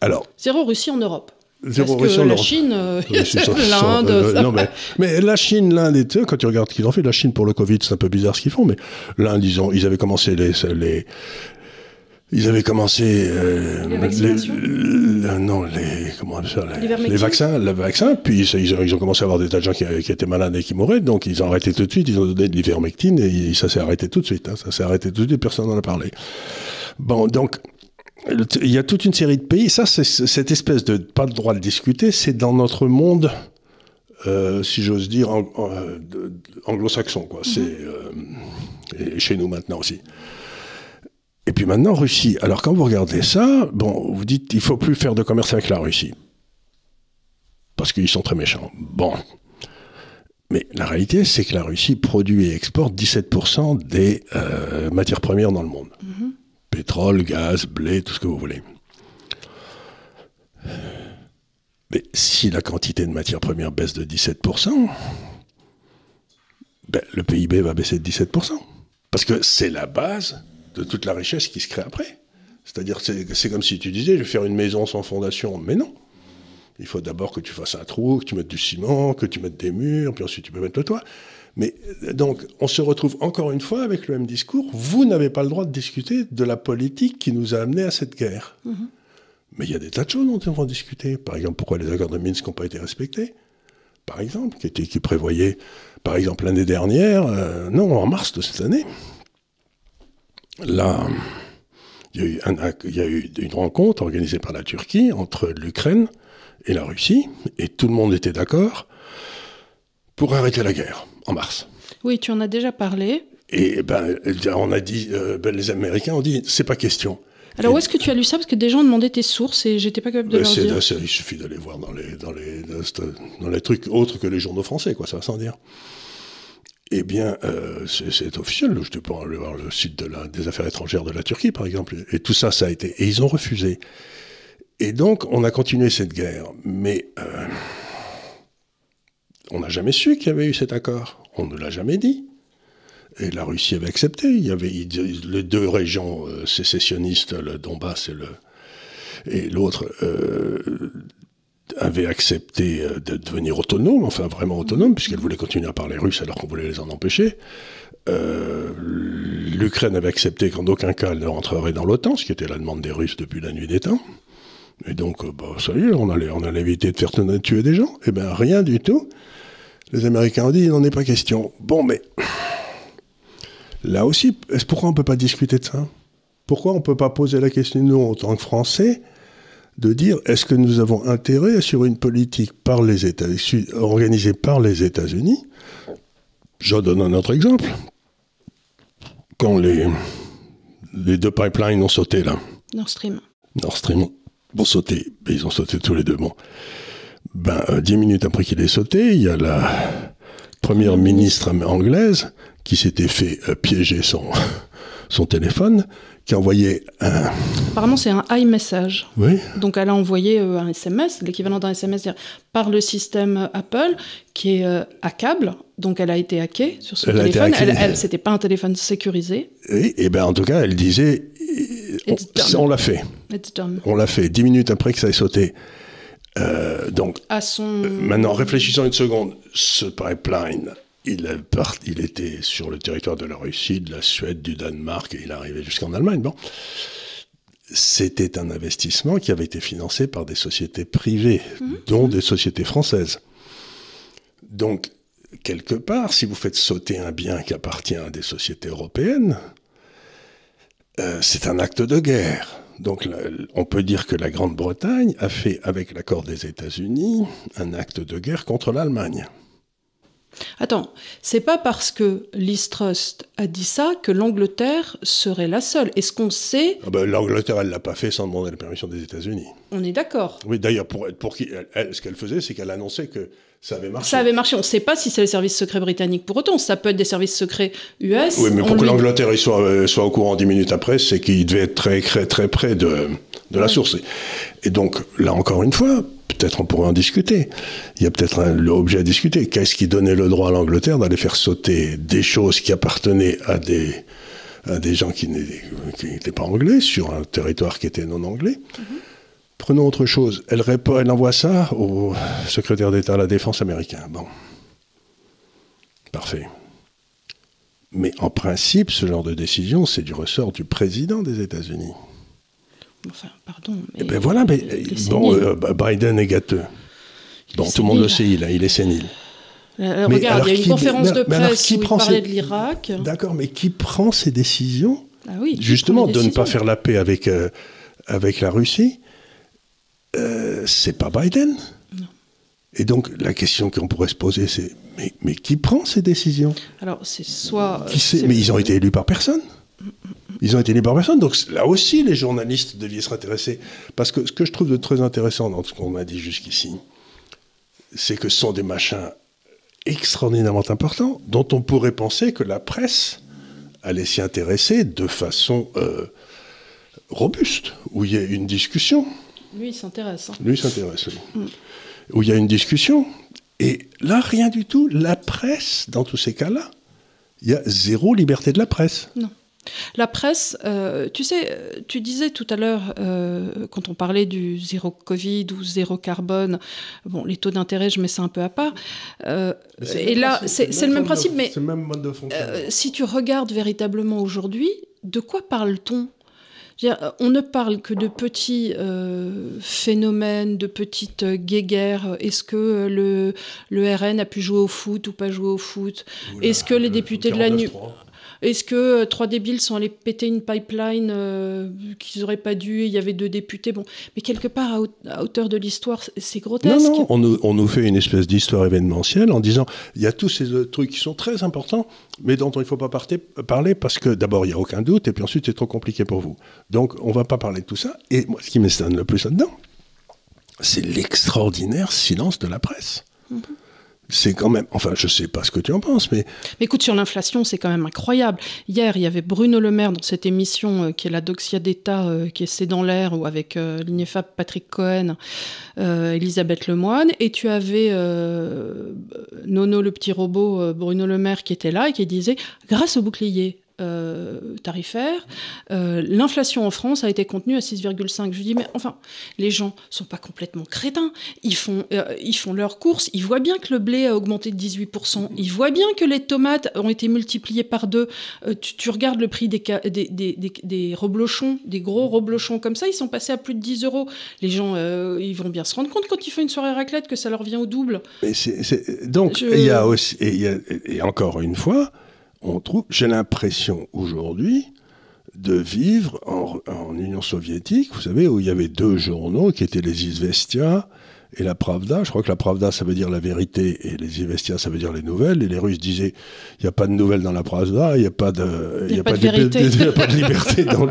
Alors, Zéro Russie en Europe. zéro Parce que Russie en la. Chine, euh, (laughs) l'Inde. Euh, non, mais, mais la Chine, l'Inde et quand tu regardes ce qu'ils ont fait, la Chine pour le Covid, c'est un peu bizarre ce qu'ils font, mais l'Inde, ils, ont, ils avaient commencé les. les ils avaient commencé euh, Les non les comment ça les, L'ivermectine les vaccins puis ils, ils ont, commencé à avoir des tas de gens qui, qui étaient malades et qui mouraient donc ils ont arrêté tout de suite ils ont donné de l'ivermectine et ça s'est arrêté tout de suite hein, ça s'est arrêté tout de suite personne n'en a parlé bon donc il y a toute une série de pays ça c'est cette espèce de pas le droit de discuter c'est dans notre monde euh, si j'ose dire, ang- euh, anglo-saxon, quoi. C'est euh, et chez nous maintenant aussi. Et puis maintenant, Russie. Alors quand vous regardez ça, bon, vous dites, il faut plus faire de commerce avec la Russie parce qu'ils sont très méchants. Bon. Mais la réalité, c'est que la Russie produit et exporte 17% des euh, matières premières dans le monde. Pétrole, gaz, blé, tout ce que vous voulez. Mais si la quantité de matières premières baisse de 17%, ben, le PIB va baisser de 17%. Parce que c'est la base de toute la richesse qui se crée après. C'est-à-dire, c'est c'est comme si tu disais, je vais faire une maison sans fondation. Mais non. Il faut d'abord que tu fasses un trou, que tu mettes du ciment, que tu mettes des murs, puis ensuite tu peux mettre le toit. Mais donc, on se retrouve encore une fois avec le même discours. Vous n'avez pas le droit de discuter de la politique qui nous a amenés à cette guerre. Mais il y a des tas de choses dont on va discuter. Par exemple, pourquoi les accords de Minsk n'ont pas été respectés? Par exemple, qui, prévoyaient, par exemple, l'année dernière, euh, non, en mars de cette année, là, il y, a eu un- un- il y a eu une rencontre organisée par la Turquie entre l'Ukraine et la Russie, et tout le monde était d'accord pour arrêter la guerre, en mars. Oui, tu en as déjà parlé. Et ben, on a dit, euh, ben, les Américains ont dit, c'est pas question. Alors Et- où est-ce que tu as lu ça? Parce que des gens demandaient tes sources et j'étais pas capable de Ben, leur dire. il suffit d'aller voir dans les, dans, les, dans les trucs autres que les journaux français, quoi, ça va sans dire. Eh bien, euh, c'est officiel. Je peux aller voir le site des affaires étrangères de la Turquie, par exemple. Et tout ça, ça a été. Et ils ont refusé. Et donc, on a continué cette guerre. Mais euh, on n'a jamais su qu'il y avait eu cet accord. On ne l'a jamais dit. Et la Russie avait accepté. Il y avait les deux régions euh, sécessionnistes, le Donbass et le et l'autre avait accepté euh, de devenir autonome, enfin vraiment autonome, puisqu'elle voulait continuer à parler russe alors qu'on voulait les en empêcher. Euh, L'Ukraine avait accepté qu'en aucun cas elle ne rentrerait dans l'OTAN, ce qui était la demande des Russes depuis la nuit des temps. Et donc, euh, bah, ça y est, on allait, on allait éviter de faire tuer des gens. Eh bien, rien du tout. Les Américains ont dit, il n'en est pas question. Bon, mais là aussi, est-ce pourquoi on ne peut pas discuter de ça? Pourquoi on ne peut pas poser la question, nous, en tant que Français, de dire est-ce que nous avons intérêt sur une politique par les États, organisée par les États-Unis? Je donne un autre exemple. quand les, les deux pipelines ont sauté là. Nord Stream. Nord Stream ont sauté. Ils ont sauté tous les deux. Bon. Ben, euh, dix minutes après qu'il ait sauté, il y a la première ministre anglaise qui s'était fait euh, piéger son, (laughs) son téléphone, qui a envoyé un... Apparemment, c'est un iMessage. Oui. Donc, elle a envoyé euh, un SMS, l'équivalent d'un SMS par le système Apple, qui est euh, hackable. Donc, elle a été hackée sur son Elle a été téléphone. hackée. Elle, elle c'était pas un téléphone sécurisé. Et, et ben, en tout cas, elle disait, on, on l'a fait. On l'a fait. Dix minutes après que ça ait sauté. Euh, donc, À son. Maintenant, réfléchissons une seconde. Ce pipeline, il, est part- il était sur le territoire de la Russie, de la Suède, du Danemark, et il arrivait jusqu'en Allemagne. Bon. C'était un investissement qui avait été financé par des sociétés privées, dont des sociétés françaises. Donc, quelque part, si vous faites sauter un bien qui appartient à des sociétés européennes, euh, c'est un acte de guerre. Donc la- on peut dire que la Grande-Bretagne a fait, avec l'accord des États-Unis, un acte de guerre contre l'Allemagne. Attends, c'est pas parce que Liz Truss a dit ça que l'Angleterre serait la seule. Est-ce qu'on sait Ah ben, L'Angleterre, elle l'a pas fait sans demander la permission des États-Unis. On est d'accord. Oui, d'ailleurs, pour, pour qui, elle, elle, ce qu'elle faisait, c'est qu'elle annonçait que ça avait marché. Ça avait marché. On ne sait pas si c'est les services secrets britanniques pour autant. Ça peut être des services secrets US. Oui, mais pour que lui- l'Angleterre soit, euh, soit au courant dix minutes après, c'est qu'il devait être très, très, très près de, de la source. Et donc, là encore une fois, peut-être on pourrait en discuter. Il y a peut-être un l'objet à discuter. Qu'est-ce qui donnait le droit à l'Angleterre d'aller faire sauter des choses qui appartenaient à des, à des gens qui n'étaient pas anglais sur un territoire qui était non anglais? Prenons autre chose. Elle, répond, elle envoie ça au secrétaire d'État à la Défense américain. Bon. Parfait. Mais en principe, ce genre de décision, c'est du ressort du président des États-Unis. Enfin, pardon. mais- Eh ben voilà, mais est bon, euh, Biden est gâteux. Il Bon, est tout le monde le sait, il, il est sénile. Euh, Mais regarde, alors il y a une qui- conférence de presse qui où il prend parlait de l'Irak. D'accord, mais qui prend ces décisions Ah oui, Justement, de ne pas faire la paix avec, euh, avec la Russie, euh, c'est pas Biden. Non. Et donc, la question qu'on pourrait se poser, c'est mais, mais qui prend ces décisions? Alors, c'est soit. Qui sait? Mais ils ont été élus par personne. Ils ont été élus par personne. Donc là aussi, les journalistes devaient se intéresser. Parce que ce que je trouve de très intéressant dans ce qu'on m'a dit jusqu'ici, c'est que ce sont des machins extraordinairement importants dont on pourrait penser que la presse allait s'y intéresser de façon euh, robuste, où il y a une discussion. Lui, il s'intéresse. hein. Lui il s'intéresse. oui. Où il y a une discussion. Et là, rien du tout. La presse, dans tous ces cas-là, il y a zéro liberté de la presse. Non. La presse, euh, tu sais, tu disais tout à l'heure, euh, quand on parlait du zéro Covid ou zéro carbone, bon, les taux d'intérêt, je mets ça un peu à part. Euh, et là, c'est le même principe, mais le même mode de si tu regardes véritablement aujourd'hui, de quoi parle-t-on? On ne parle que de petits euh, phénomènes, de petites guéguerres. Est-ce que le, le RN a pu jouer au foot ou pas jouer au foot? Est-ce que les le députés de la NU 49.3. Est-ce que euh, trois débiles sont allés péter une pipeline euh, qu'ils n'auraient pas dû et il y avait deux députés? Bon, mais quelque part, à, haute- à hauteur de l'histoire, c'est- c'est Non, grotesque. non, on nous, on nous fait une espèce d'histoire événementielle en disant il y a tous ces trucs qui sont très importants, mais dont il ne faut pas parter- parler parce que d'abord, il n'y a aucun doute, et puis ensuite, c'est trop compliqué pour vous. Donc, on ne va pas parler de tout ça. Et moi, ce qui m'étonne le plus là-dedans, c'est l'extraordinaire silence de la presse. Mhm. C'est quand même, enfin, je sais pas ce que tu en penses, mais Mais écoute, sur l'inflation, c'est quand même incroyable. Hier, il y avait Bruno Le Maire dans cette émission euh, qui est la Doxia d'État, euh, qui est C'est dans l'air, ou avec euh, l'INEFAP, Patrick Cohen, euh, Elisabeth Lemoine. Et tu avais Nono, le petit robot, Bruno Le Maire, qui était là et qui disait grâce au bouclier. Euh, tarifaire, euh, l'inflation en France a été contenue à 6,5. Je dis, mais enfin, les gens sont pas complètement crétins. Ils font, euh, ils font leurs courses, ils voient bien que le blé a augmenté de 18%, ils voient bien que les tomates ont été multipliées par deux. Euh, tu, tu regardes le prix des, des, des, des, des reblochons, des gros reblochons comme ça, ils sont passés à plus de 10 euros. Les gens, ils vont bien se rendre compte quand ils font une soirée raclette que ça leur vient au double. Mais donc, Je- il y a aussi, et, il y a- et encore une fois, on trouve, j'ai l'impression aujourd'hui de vivre en, en Union soviétique, vous savez, où il y avait deux journaux qui étaient les Izvestia et la Pravda. Je crois que la Pravda, ça veut dire la vérité, et les Ivestia, ça veut dire les nouvelles. Et les Russes disaient, il n'y a pas de nouvelles dans la Pravda, il n'y a pas de, il y a, pas, (laughs) liberté dans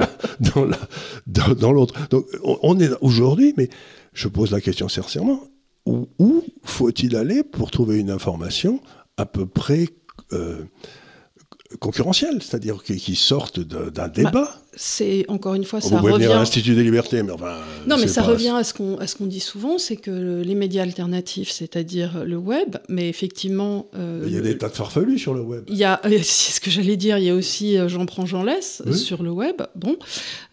l'autre. Dans. Donc, on, est aujourd'hui, mais je pose la question sincèrement, où, où faut-il aller pour trouver une information à peu près euh, concurrentielle, c'est-à-dire qui, sortent d'un débat. bah, c'est encore une fois ça revient à l'Institut des libertés, mais enfin. Non, mais ça revient à ce qu'on à ce qu'on dit souvent, c'est que les médias alternatifs, c'est-à-dire le web, mais effectivement. Euh, il y a des tas de farfelus sur le web. Il y a, (laughs) c'est ce que j'allais dire. Il y a aussi euh, j'en prends, j'en laisse sur le web. Bon,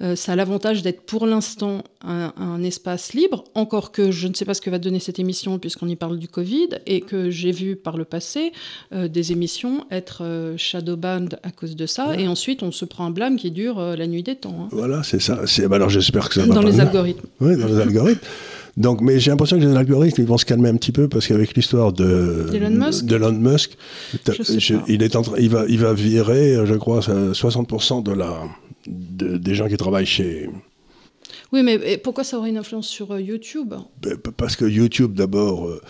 euh, ça a l'avantage d'être pour l'instant un, un, espace libre. Encore que je ne sais pas ce que va donner cette émission puisqu'on y parle du Covid et que j'ai vu par le passé des émissions être shadowbanned à cause de ça. Et ensuite, on se prend un blâme qui dure la nuit des temps. Hein. Voilà, c'est ça. Bah alors j'espère que ça va. Dans les algorithmes. Oui, dans les algorithmes. Donc, mais j'ai l'impression que les algorithmes ils vont se calmer un petit peu parce qu'avec l'histoire de Elon Musk, il est en il va il va virer, je crois, 60% de la des gens qui travaillent chez. Oui, mais pourquoi ça aurait une influence sur euh, YouTube? Ben, Parce que YouTube, d'abord, euh,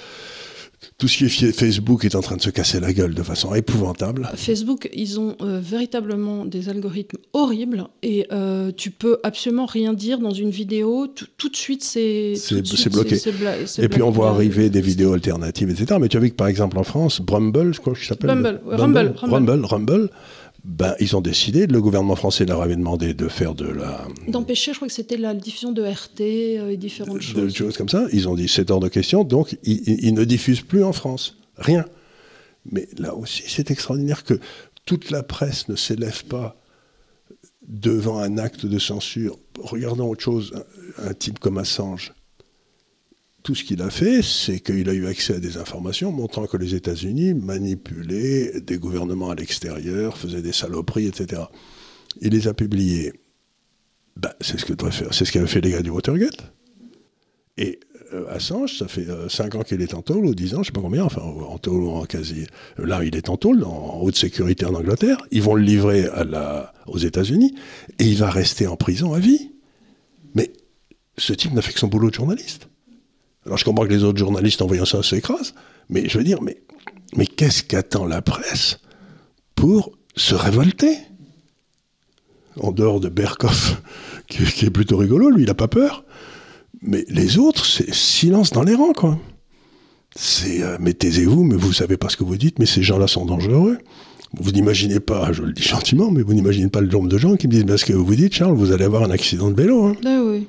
tout ce qui est Facebook est en train de se casser la gueule de façon épouvantable. Facebook, ils ont euh, véritablement des algorithmes horribles et euh, tu peux absolument rien dire dans une vidéo. Tout, de suite, c'est bloqué. et puis on voit arriver des vidéos alternatives, etc. Mais tu as vu que par exemple en France, Brumble, je crois que ça s'appelle Rumble, Rumble, Rumble, Rumble ben, ils ont décidé, le gouvernement français leur avait demandé de faire de la... D'empêcher, je crois que c'était la diffusion de RT euh, et différentes choses. De choses comme ça. Ils ont dit, c'est hors de question, donc ils, ne diffusent plus en France. Rien. Mais là aussi, c'est extraordinaire que toute la presse ne s'élève pas devant un acte de censure. Regardons autre chose, un type comme Assange tout ce qu'il a fait, c'est qu'il a eu accès à des informations montrant que les États-Unis manipulaient des gouvernements à l'extérieur, faisaient des saloperies, etc. Il les a publiées. Ben, c'est ce que faire. C'est ce qu'avaient fait les gars du Watergate. Et euh, Assange, ça fait 5 euh, ans qu'il est en tôle, ou 10 ans, je ne sais pas combien, enfin en tôle ou en quasi. Là, il est en tôle, en haute sécurité en Angleterre. Ils vont le livrer aux États-Unis et il va rester en prison à vie. Mais ce type n'a fait que son boulot de journaliste. Alors je comprends que les autres journalistes en voyant ça s'écrasent, mais je veux dire, mais, mais qu'est-ce qu'attend la presse pour se révolter? En dehors de Berkoff, (laughs) qui, est plutôt rigolo, lui, il n'a pas peur. Mais les autres, c'est silence dans les rangs, quoi. C'est euh, mais taisez-vous, mais vous savez pas ce que vous dites, mais ces gens-là sont dangereux. Vous n'imaginez pas, (laughs) je le dis gentiment, mais vous n'imaginez pas le nombre de gens qui me disent, mais ce que vous dites, Charles, vous allez avoir un accident de vélo. Hein. Ah oui.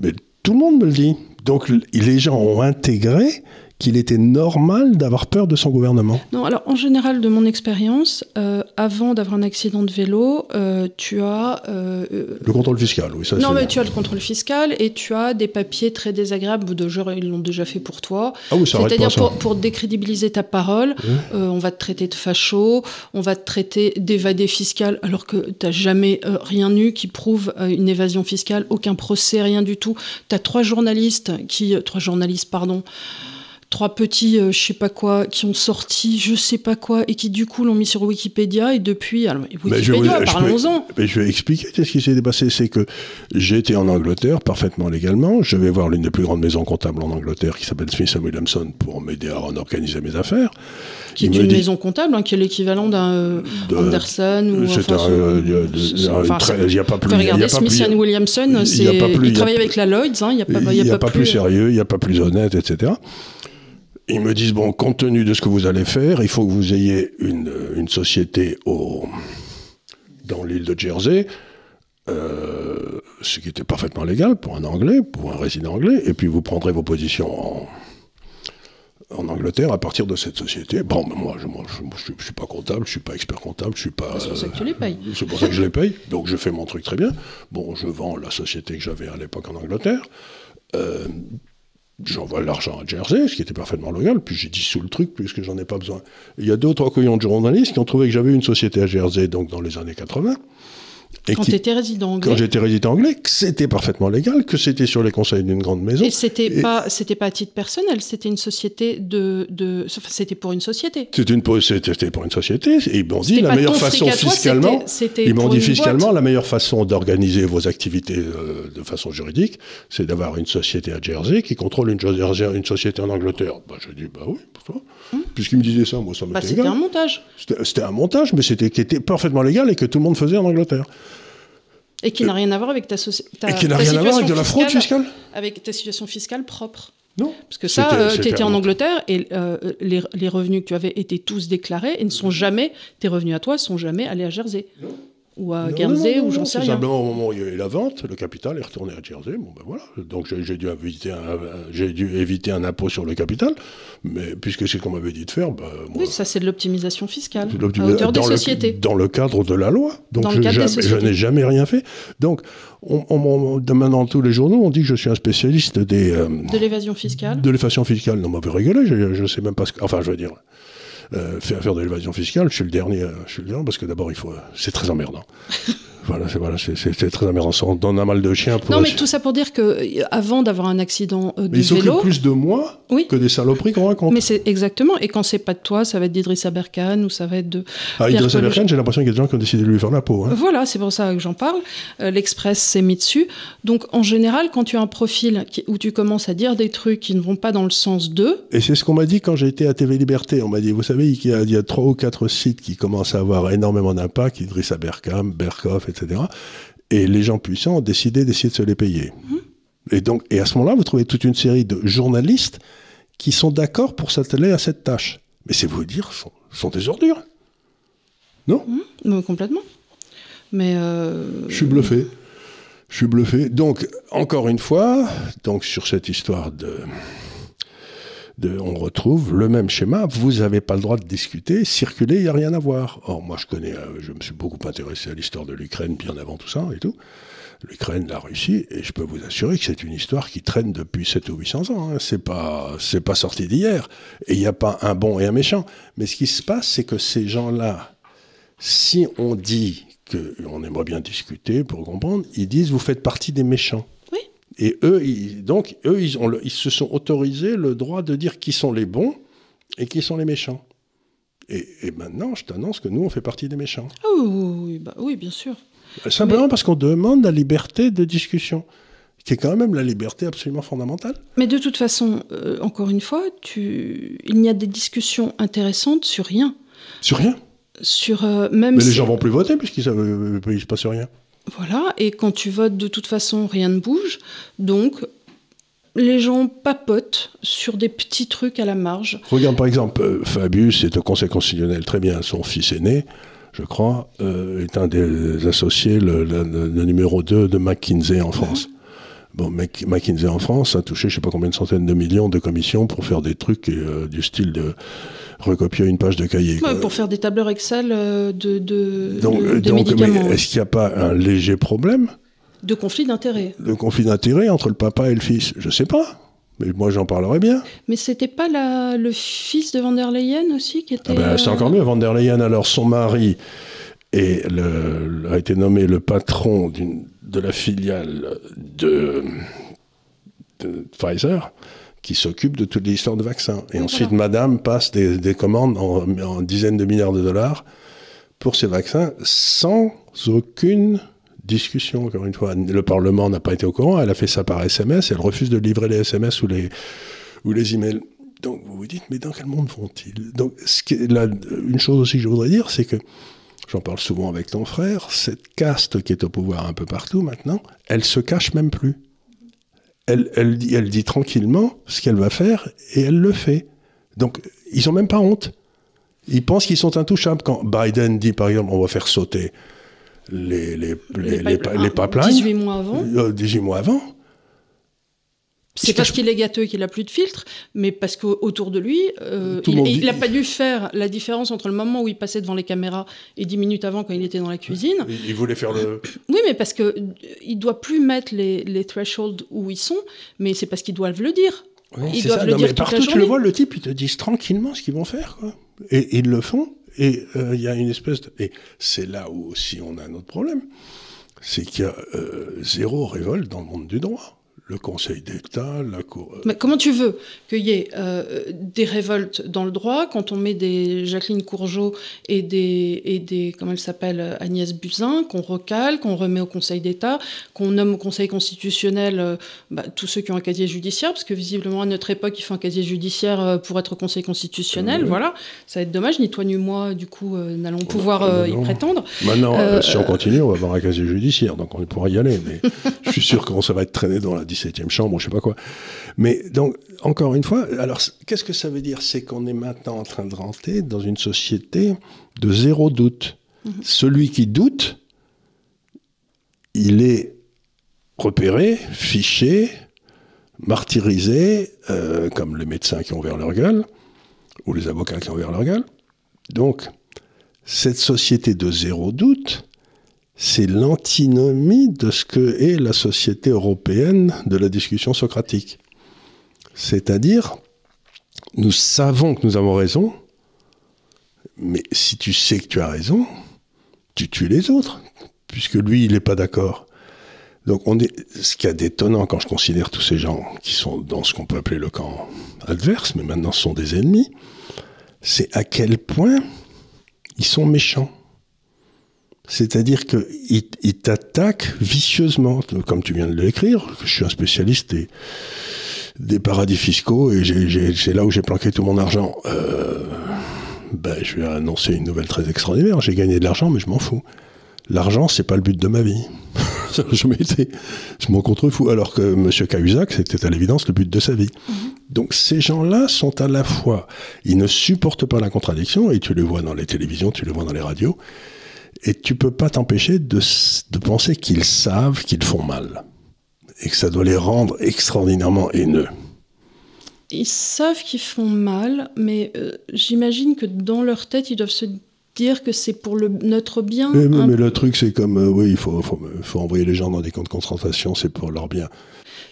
Mais tout le monde me le dit. Donc les gens ont intégré qu'il était normal d'avoir peur de son gouvernement Non, alors en général, de mon expérience, euh, avant d'avoir un accident de vélo, euh, tu as... Euh, le contrôle fiscal, oui, ça Non, mais tu as le contrôle fiscal et tu as des papiers très désagréables, de genre, ils l'ont déjà fait pour toi. Ah oui, C'est-à-dire pour, pour, décrédibiliser ta parole, on va te traiter de facho, on va te traiter d'évadé fiscal, alors que tu n'as jamais rien eu qui prouve une évasion fiscale, aucun procès, rien du tout. Tu as trois journalistes qui... Trois journalistes, pardon trois petits, euh, je sais pas quoi, qui ont sorti je sais pas quoi et qui du coup l'ont mis sur Wikipédia et depuis, alors Wikipédia, parlons-en. Mais je vais expliquer ce qui s'est passé, c'est que j'ai été en Angleterre parfaitement légalement. Je vais voir l'une des plus grandes maisons comptables en Angleterre qui s'appelle Smith Williamson pour m'aider à organiser mes affaires. Qui est une maison comptable, hein, qui est l'équivalent d'un euh, Anderson ou. Il n'y a pas plus. Regardez, Smith Williamson, il travaille avec la Lloyds, hein, il n'y a pas, y a pas, plus sérieux, il n'y a pas plus honnête, etc ils me disent, bon, compte tenu de ce que vous allez faire, il faut que vous ayez une, une société au, dans l'île de Jersey, euh, ce qui était parfaitement légal pour un Anglais, pour un résident anglais, et puis vous prendrez vos positions en, en Angleterre à partir de cette société. Bon, mais moi, je ne je, suis pas comptable, je suis pas expert comptable, je suis pas. C'est pour ça que tu les payes. c'est pour ça que je les paye. Donc je fais mon truc très bien. Bon, je vends la société que j'avais à l'époque en Angleterre. Euh, j'envoie l'argent à Jersey, ce qui était parfaitement loyal, puis j'ai dissous le truc puisque j'en ai pas besoin. Il y a deux ou trois de journalistes qui ont trouvé que j'avais une société à Jersey, donc dans les années 80, Et Quand qui- tu étais résident anglais. quand j'étais résident anglais, que c'était parfaitement légal, que c'était sur les conseils d'une grande maison. Et c'était Et- pas, c'était pas à titre personnel, c'était une société de, de, enfin, c'était pour une société. C'était une, c'était pour une société, et ils m'ont dit la meilleure façon toi, fiscalement. Ils m'ont dit fiscalement, boîte. la meilleure façon d'organiser vos activités euh, de façon juridique, c'est d'avoir une société à Jersey qui contrôle une, société en Angleterre. Bah, je dis, bah oui, pourquoi Puisqu'ils me disaient ça, moi, ça Hum. Bah, m'était c'était un montage C'était c'était un montage, mais c'était qui était parfaitement légal et que tout le monde faisait en Angleterre. Et qui n'a rien à voir avec ta, soci- ta et qui n'a rien à voir avec de situation la fraude fiscale avec ta situation fiscale propre. Non. Parce que ça, C'était- euh, tu étais en. Angleterre et euh, les, les revenus que tu avais étaient tous déclarés et ne sont jamais, tes revenus à toi sont jamais allés à Jersey. Ou à Non, Guernsey, non, non, ou j'en sais rien. Simplement, au moment où il y a eu la vente, le capital est retourné à Jersey. Bon, ben voilà. Donc, j'ai dû, éviter un, j'ai dû éviter un impôt sur le capital. Mais puisque c'est ce qu'on m'avait dit de faire, bah, moi, Oui, ça c'est de l'optimisation fiscale, à l'optimisation- hauteur des dans le- sociétés. dans le cadre de la loi. Donc, Dans je, n'ai jamais rien fait. Donc, on, on, maintenant, tous les journaux, on dit que je suis un spécialiste des, euh, De l'évasion fiscale. de l'évasion fiscale. Non, m'avait rigolé. Je, je sais même pas ce que. Enfin, je veux dire. Euh, faire, faire de l'évasion fiscale, je suis le dernier, euh, je suis le dernier parce que d'abord il faut, euh, c'est très emmerdant. (laughs) voilà, c'est voilà, très. Ça, On un mal de chien pour. Non, mais tout ça pour dire que euh, avant d'avoir un accident euh, de Mais ils vélo, plus de moi Oui. que des saloperies qu'on raconte. mais c'est exactement. Et quand c'est pas de toi, ça va être d'Idriss Aberkan ou ça va être de. Ah, Pierre Idriss Coluche. Aberkan, j'ai l'impression qu'il y a des gens qui ont décidé de lui faire la peau. hein. Voilà, c'est pour ça que j'en parle. Euh, L'Express s'est mis dessus. Donc, en général, quand tu as un profil qui- où tu commences à dire des trucs qui ne vont pas dans le sens d'eux, Et c'est ce qu'on m'a dit quand j'ai été à TV Liberté. On m'a dit, vous savez, il y, a, il y a trois ou quatre sites qui commencent à avoir énormément d'impact, Idriss Aberkam, Berkoff, etc. Et les gens puissants ont décidé d'essayer de se les payer. Et donc, et à ce moment-là, vous trouvez toute une série de journalistes qui sont d'accord pour s'atteler à cette tâche. Mais c'est vous dire, sont, sont des ordures. Non? Euh, complètement. Mais euh, Je suis bluffé. Je suis bluffé. Donc, encore une fois, donc sur cette histoire de, on retrouve le même schéma. Vous n'avez pas le droit de discuter, circuler, il n'y a rien à voir. Or, moi, je connais, euh, je me suis beaucoup intéressé à l'histoire de l'Ukraine bien avant tout ça et tout. L'Ukraine, la Russie, et je peux vous assurer que c'est une histoire qui traîne depuis 7 ou 800 ans. Hein. C'est pas, c'est pas sorti d'hier. Et il n'y a pas un bon et un méchant. Mais ce qui se passe, c'est que ces gens-là, si on dit qu'on aimerait bien discuter pour comprendre, ils disent vous faites partie des méchants. Et eux, ils- donc, eux, ils, ont le- ils se sont autorisés le droit de dire qui sont les bons et qui sont les méchants. Et, et maintenant, je t'annonce que nous, on fait partie des méchants. ah oui, bah oui, bien sûr. Simplement parce qu'on demande la liberté de discussion, qui est quand même la liberté absolument fondamentale. Mais de toute façon, euh, encore une fois, tu... il n'y a des discussions intéressantes sur rien. Sur rien. Sur euh, même Mais les si- gens vont plus voter puisqu'il ne se passe rien. Voilà, et quand tu votes, de toute façon, rien ne bouge. Donc, les gens papotent sur des petits trucs à la marge. Regarde par exemple, euh, Fabius est au Conseil constitutionnel, très bien, son fils aîné, je crois, euh, est un des associés, le, numéro 2 de McKinsey en France. Bon, Mc- McKinsey en France a touché je sais pas combien de centaines de millions de commissions pour faire des trucs euh, du style de recopier une page de cahier. Ouais, pour faire des tableurs Excel euh, de, de, donc, de- euh, de donc, mais médicaments, est-ce qu'il n'y a pas un léger problème? De conflits d'intérêts. de conflit d'intérêt entre le papa et le fils? Je sais pas. Mais moi, j'en parlerai bien. Mais c'était pas la, le fils de Van der Leyen aussi qui était. Ah ben, c'est euh, encore mieux. Van der Leyen, alors son mari le- a été nommé le patron d'une- de la filiale de, de Pfizer qui s'occupe de toute l'histoire de vaccins. Et ensuite, voilà. madame passe des, des commandes en, en dizaines de milliards de dollars pour ces vaccins sans aucune discussion, encore une fois. Le Parlement n'a pas été au courant, elle a fait ça par SMS, elle refuse de livrer les SMS ou les, ou les emails. Donc vous vous dites, mais dans quel monde vont-ils? Donc ce qui est là, une chose aussi que je voudrais dire, c'est que, j'en parle souvent avec ton frère, cette caste qui est au pouvoir un peu partout maintenant, elle se cache même plus. Elle, elle, dit, elle dit tranquillement ce qu'elle va faire et elle le fait. Donc ils n'ont même pas honte. Ils pensent qu'ils sont intouchables. Quand Biden dit, par exemple, on va faire sauter les, les, les, les, pipe- les ah, pipelines, 18 mois avant. euh, 18 mois avant, C'est parce qu'il est gâteux qu'il a plus de filtre, mais parce qu'autour de lui, euh, il il n'a pas dû faire la différence entre le moment où il passait devant les caméras et 10 minutes avant quand il était dans la cuisine. ils voulaient faire le... Oui, mais parce que euh, il doit plus mettre les, les thresholds où ils sont, mais c'est parce qu'ils doivent le dire. Oui, Ils c'est doivent ça. le Non, dire mais toute la partout, tu le vois, le type, ils te disent tranquillement ce qu'ils vont faire. Quoi. Et ils le font. Et euh, il y a une espèce de... Et c'est là où aussi on a un autre problème, c'est qu'il y a euh, zéro révolte dans le monde du droit le Conseil d'État, la Cour. Euh, Mais comment tu veux qu'il y ait euh, des révoltes dans le droit quand on met des Jacqueline Courgeot et des, et des comment elle s'appelle, Agnès Buzyn, qu'on recale, qu'on remet au Conseil d'État, qu'on nomme au Conseil constitutionnel euh, bah, tous ceux qui ont un casier judiciaire, parce que visiblement à notre époque, il faut un casier judiciaire pour être au Conseil constitutionnel. Voilà, ça va être dommage, ni toi ni moi, du coup, n'allons pouvoir y prétendre. Maintenant, si on continue, on va avoir un casier judiciaire, donc on pourra y aller, mais je suis sûr que ça va être traîné dans la 17e chambre, je sais pas quoi. Mais donc, encore une fois, alors qu'est-ce que ça veut dire? C'est qu'on est maintenant en train de rentrer dans une société de zéro doute. Mhm. Celui qui doute, il est repéré, fiché, martyrisé, euh, comme les médecins qui ont ouvert leur gueule, ou les avocats qui ont ouvert leur gueule. Donc, cette société de zéro doute, c'est l'antinomie de ce que est la société européenne de la discussion socratique. C'est-à-dire, nous savons que nous avons raison, mais si tu sais que tu as raison, tu tues les autres, puisque lui, il n'est pas d'accord. Donc, on est, ce qui est détonnant quand je considère tous ces gens qui sont dans ce qu'on peut appeler le camp adverse, mais maintenant sont des ennemis, c'est à quel point ils sont méchants. C'est-à-dire qu'il il, t'attaque vicieusement, comme tu viens de l'écrire. Je suis un spécialiste des, paradis fiscaux et c'est là où j'ai planqué tout mon argent. Euh, ben, je vais annoncer une nouvelle très extraordinaire. J'ai gagné de l'argent, mais je m'en fous. L'argent, c'est pas le but de ma vie. (laughs) je m'étais, je m'en contrefous. Alors que M. Cahuzac, c'était à l'évidence le but de sa vie. Mm-hmm. Donc ces gens-là sont à la fois, ils ne supportent pas la contradiction, et tu les vois dans les télévisions, tu les vois dans les radios, et tu peux pas t'empêcher de, penser qu'ils savent qu'ils font mal. Et que ça doit les rendre extraordinairement haineux. Ils savent qu'ils font mal, mais euh, j'imagine que dans leur tête, ils doivent se dire que c'est pour le, notre bien. Mais, mais, le truc, c'est comme, euh, oui, il faut, faut, envoyer les gens dans des camps de concentration, c'est pour leur bien.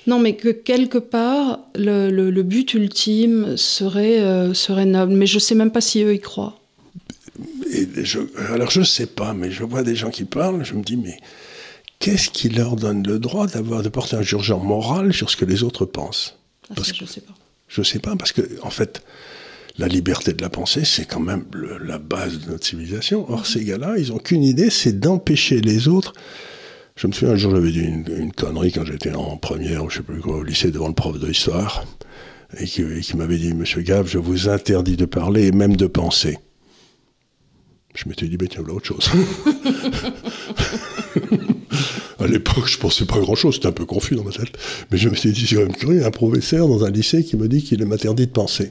Non, mais que quelque part, le, but ultime serait, euh, serait noble. Mais je sais même pas si eux y croient alors je ne sais pas, mais je vois des gens qui parlent, je me dis, mais qu'est-ce qui leur donne le droit d'avoir de porter un jugement moral sur ce que les autres pensent? Ah, parce Je ne sais pas. Je ne sais pas, parce que, en fait, la liberté de la pensée, c'est quand même la base de notre civilisation. Or, ces gars-là, ils n'ont qu'une idée, c'est d'empêcher les autres. Je me souviens, un jour, j'avais dit une, connerie quand j'étais en première, je sais plus quoi, au lycée, devant le prof d'histoire, et qui, qui m'avait dit, Monsieur Gave, je vous interdis de parler et même de penser. Je m'étais dit, ben tiens, voilà autre chose. (laughs) à l'époque, je pensais pas grand-chose, c'était un peu confus dans ma tête. Mais je me suis dit, c'est quand même curieux, un professeur dans un lycée qui me dit qu'il m'interdit de penser.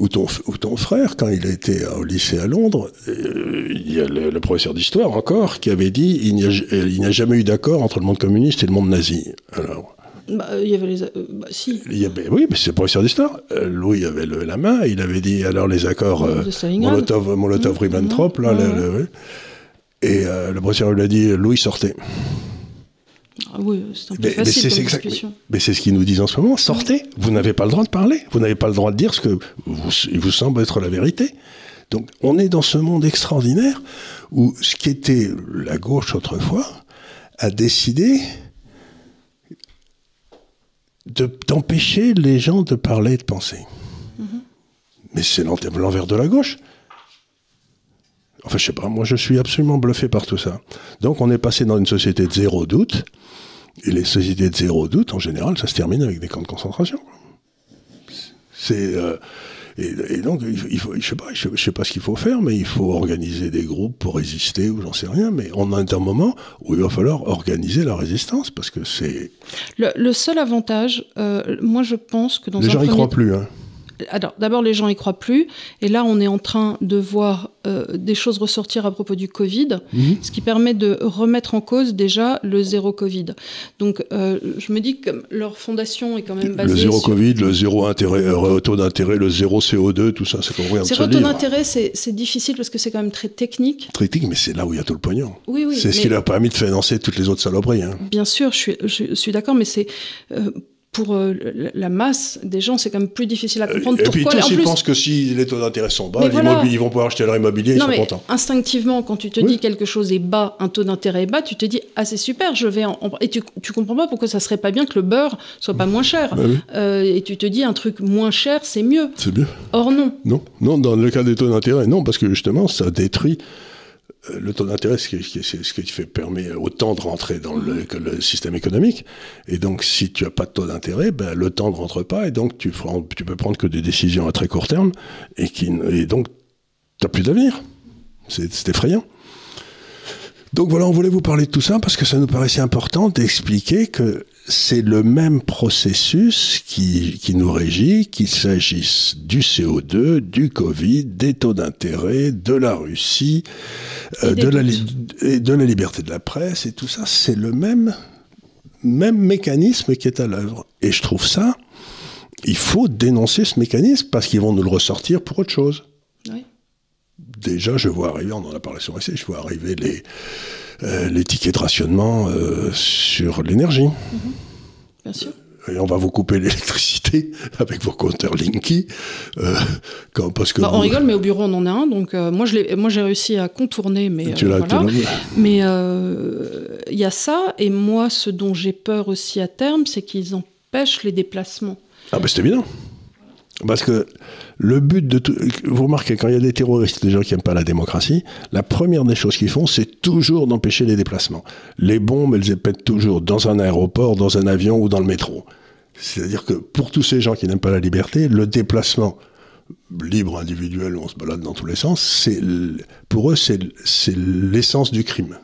Ou ton, ou ton, frère, quand il a été au lycée à Londres, euh, il y a le, professeur d'histoire encore qui avait dit il n'y a, a, jamais eu d'accord entre le monde communiste et le monde nazi. Alors, bah, il y avait les. Euh, bah, si. Il y avait, oui, mais c'est professeur d'histoire. Euh, Louis avait levé la main, il avait dit alors les accords euh, Molotov, Molotov mmh. Là, mmh. et le professeur lui a dit Louis sortez. Ah oui, c'est un peu mais, facile mais c'est mais, c'est ce qu'ils nous disent en ce moment. Sortez. Vous n'avez pas le droit de parler. Vous n'avez pas le droit de dire ce que vous, il vous semble être la vérité. Donc, on est dans ce monde extraordinaire où ce qui était la gauche autrefois a décidé d'empêcher les gens de parler et de penser. Mm-hmm. Mais c'est l'envers de la gauche. Enfin, je sais pas, moi je suis absolument bluffé par tout ça. Donc on est passé dans une société de zéro doute, et les sociétés de zéro doute, en général, ça se termine avec des camps de concentration. C'est. Euh, et, donc, il faut, je sais pas, je, sais pas ce qu'il faut faire, mais il faut organiser des groupes pour résister ou j'en sais rien. Mais on a un moment où il va falloir organiser la résistance parce que c'est. Le, seul avantage, euh, moi, je pense que dans les gens n'y croient plus. Hein d'abord les gens y croient plus, et là on est en train de voir euh, des choses ressortir à propos du Covid, mhm. ce qui permet de remettre en cause déjà le zéro Covid. Donc euh, je me dis que leur fondation est quand même basée le zéro Covid, le zéro intérêt, euh, taux d'intérêt, le zéro CO2, tout ça, c'est rien. Zéro taux d'intérêt, c'est difficile parce que c'est quand même très technique. Très technique, mais c'est là où il y a tout le pognon. Oui, oui. C'est ce qui leur a permis de financer toutes les autres saloperies. Hein. Bien sûr, je suis, je suis d'accord, mais c'est pour euh, la masse des gens, c'est quand même plus difficile à comprendre. Et pourquoi. puis tous, ils plus, pensent que si les taux d'intérêt sont bas, ils, voilà. immobi- ils vont pouvoir acheter leur immobilier, ils sont mais contents. instinctivement, quand tu te Oui. dis quelque chose est bas, un taux d'intérêt est bas, tu te dis ah c'est super, je vais en, et tu, tu comprends pas pourquoi ça serait pas bien que le beurre soit pas moins cher. Bah oui. Euh, et tu te dis un truc moins cher, c'est mieux. C'est bien. Or non. Non, non, dans le cas des taux d'intérêt, non, parce que justement, ça détruit euh, le taux d'intérêt, c'est ce qui fait permet au temps de rentrer dans le, que le système économique. Et donc, si tu as pas de taux d'intérêt, ben, le temps ne rentre pas, et donc tu, tu peux prendre que des décisions à très court terme, et, qui, et donc tu n'as plus d'avenir. C'est effrayant. Donc voilà, on voulait vous parler de tout ça parce que ça nous paraissait important d'expliquer que c'est le même processus qui, qui nous régit, qu'il s'agisse du CO2, du Covid, des taux d'intérêt, de la Russie, euh, de, la, et de la liberté de la presse et tout ça, c'est le même, même mécanisme qui est à l'œuvre. Et je trouve ça, il faut dénoncer ce mécanisme parce qu'ils vont nous le ressortir pour autre chose. Déjà, je vois arriver, on en a parlé sur ici, je vois arriver les, euh, les tickets de rationnement euh, sur l'énergie. Bien sûr. Et on va vous couper l'électricité (laughs) avec vos compteurs Linky. euh, quand, parce que Bah, on rigole, mais au bureau on en a un, donc euh, moi j'ai réussi à contourner, mais Tu euh, voilà. Mais il y a ça, et moi ce dont j'ai peur aussi à terme, c'est qu'ils empêchent les déplacements. Ah ben c'est évident. Parce que le but de tout... Vous remarquez, quand il y a des terroristes, des gens qui n'aiment pas la démocratie, la première des choses qu'ils font, c'est toujours d'empêcher les déplacements. Les bombes, elles épètent toujours dans un aéroport, dans un avion ou dans le métro. C'est-à-dire que pour tous ces gens qui n'aiment pas la liberté, le déplacement libre, individuel, où on se balade dans tous les sens, c'est pour eux, c'est l'essence du crime.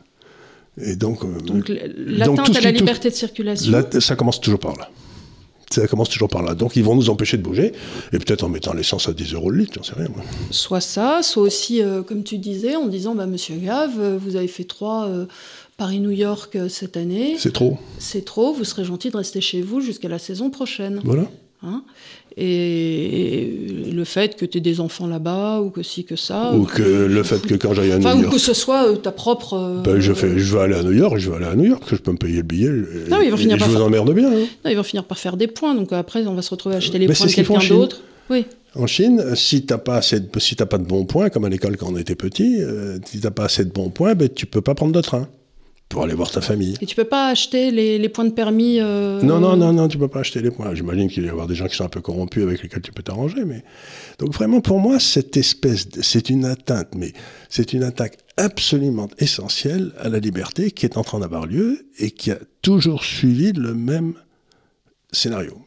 Et donc, euh, Donc à la liberté de circulation. Ça commence toujours par là. Ça commence toujours par là. Donc ils vont nous empêcher de bouger, et peut-être en mettant l'essence à 10 euros le litre, j'en sais rien. moi. Soit ça, soit aussi, euh, comme tu disais, en disant bah, Monsieur Gave, euh, vous avez fait trois euh, Paris-New York cette année, C'est trop. c'est trop, vous serez gentil de rester chez vous jusqu'à la saison prochaine. Voilà. Hein? Et le fait que tu aies des enfants là-bas, ou que si, que ça. Ou que le fait que quand j'aille à New ou York, que ce soit euh, ta propre. euh, ben, je, fais, je vais aller à New York, je vais aller à New York, que je peux me payer le billet. et- Non, ils vont et finir je par vous faire- emmerde bien. hein. Non, ils vont finir par faire des points, donc après, on va se retrouver à acheter les points de quelqu'un Chine. d'autre. Oui. En Chine, si t'as pas assez de, si pas de bons points, comme à l'école quand on était petit, euh, si t'as pas assez de bons points, ben, tu peux pas prendre de train pour aller voir ta famille. Et tu peux pas acheter les, les points de permis. euh, Non, non, non, non, tu peux pas acheter les points. J'imagine qu'il va y avoir des gens qui sont un peu corrompus avec lesquels tu peux t'arranger, mais donc vraiment pour moi cette espèce, c'est une atteinte, mais c'est une attaque absolument essentielle à la liberté qui est en train d'avoir lieu et qui a toujours suivi le même scénario.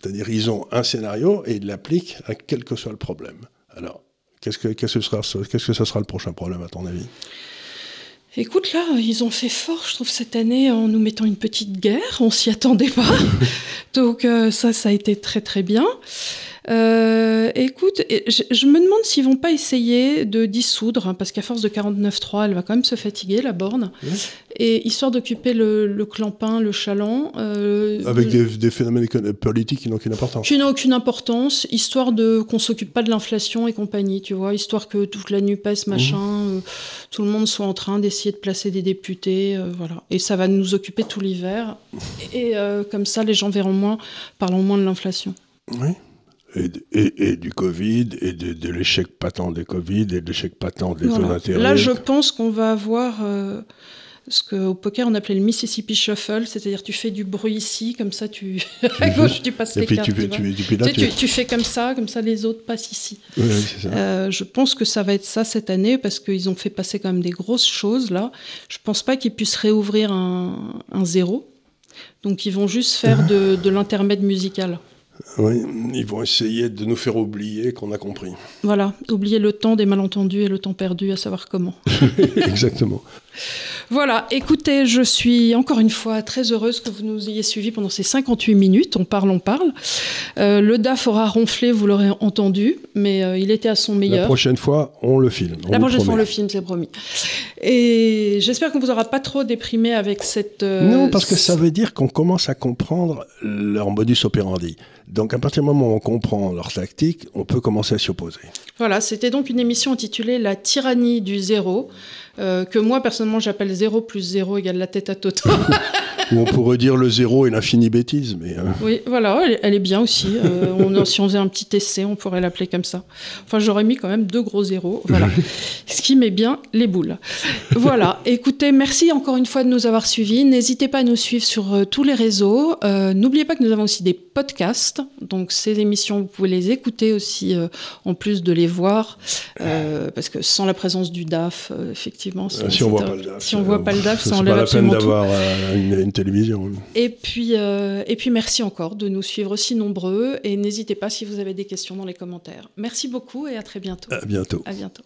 C'est-à-dire ils ont un scénario et ils l'appliquent à quel que soit le problème. Alors qu'est-ce que qu'est-ce que sera qu'est-ce que ce sera le prochain problème à ton avis? Écoute, là, ils ont fait fort, je trouve, cette année en nous mettant une petite guerre. On s'y attendait pas. (laughs) Donc, euh, ça, ça a été très, très bien. Euh, écoute, je, je me demande s'ils vont pas essayer de dissoudre, hein, parce qu'à force de 49.3, elle va quand même se fatiguer, la borne. Et histoire d'occuper le, le clampin, le chaland. euh, Avec des, des phénomènes éco- politiques qui n'ont aucune importance. qui n'a aucune importance, histoire de qu'on s'occupe pas de l'inflation et compagnie, tu vois, histoire que toute la Nupes, machin, euh, tout le monde soit en train d'essayer de placer des députés, euh, voilà. Et ça va nous occuper tout l'hiver. Et euh, comme ça, les gens verront moins, parlons moins de l'inflation. Oui. Et, et- et du Covid, et de, de l'échec patent des Covid, et de l'échec patent des taux Voilà. d'intérêt. Là, je pense qu'on va avoir euh, ce qu'au poker on appelait le Mississippi Shuffle, c'est-à-dire tu fais du bruit ici, comme ça tu (laughs) à gauche tu passes Et les puis, cartes. tu, fais- tu, là, Tu tu- comme ça, comme ça les autres passent ici. Oui, ça. Euh, je pense que ça va être ça cette année parce qu'ils ont fait passer quand même des grosses choses là. Je pense pas qu'ils puissent réouvrir un, un zéro. Donc ils vont juste faire de, de l'intermède musical. Oui, ils vont essayer de nous faire oublier qu'on a compris. Voilà, oublier le temps des malentendus et le temps perdu, à savoir comment. (laughs) Exactement. Voilà, écoutez, je suis encore une fois très heureuse que vous nous ayez suivis pendant ces 58 minutes. On parle, on parle. Euh, le DAF aura ronflé, vous l'aurez entendu, mais euh, il était à son La meilleur. prochaine fois, on le filme. on La prochaine fois, on le film, c'est promis. Et j'espère qu'on vous aura pas trop déprimé avec cette. euh, Non, parce que ça veut dire qu'on commence à comprendre leur modus operandi. Donc, à partir du moment où on comprend leur tactique, on peut commencer à s'y opposer. Voilà, c'était donc une émission intitulée La tyrannie du zéro. Euh, que moi personnellement j'appelle 0 plus 0 égale la tête à Toto. (laughs) Ou on pourrait dire le zéro et l'infini bêtise. Mais, hein. Oui, voilà, elle, elle est bien aussi. Euh, on, si on faisait un petit essai, on pourrait l'appeler comme ça. Enfin, j'aurais mis quand même deux gros zéros. Voilà. (laughs) Ce qui met bien les boules. Voilà. Écoutez, merci encore une fois de nous avoir suivis. N'hésitez pas à nous suivre sur euh, tous les réseaux. Euh, N'oubliez pas que nous avons aussi des podcasts. Donc, ces émissions, vous pouvez les écouter aussi, euh, en plus de les voir. Euh, parce que sans la présence du DAF, euh, effectivement. Euh, si on voit pas le DAF, Si on voit pas le DAF, ça c'est enlève pas la peine d'avoir euh, une, une télévision. Et puis, euh, et puis merci encore de nous suivre aussi nombreux et n'hésitez pas si vous avez des questions dans les commentaires. Merci beaucoup et à très bientôt. À bientôt. À bientôt.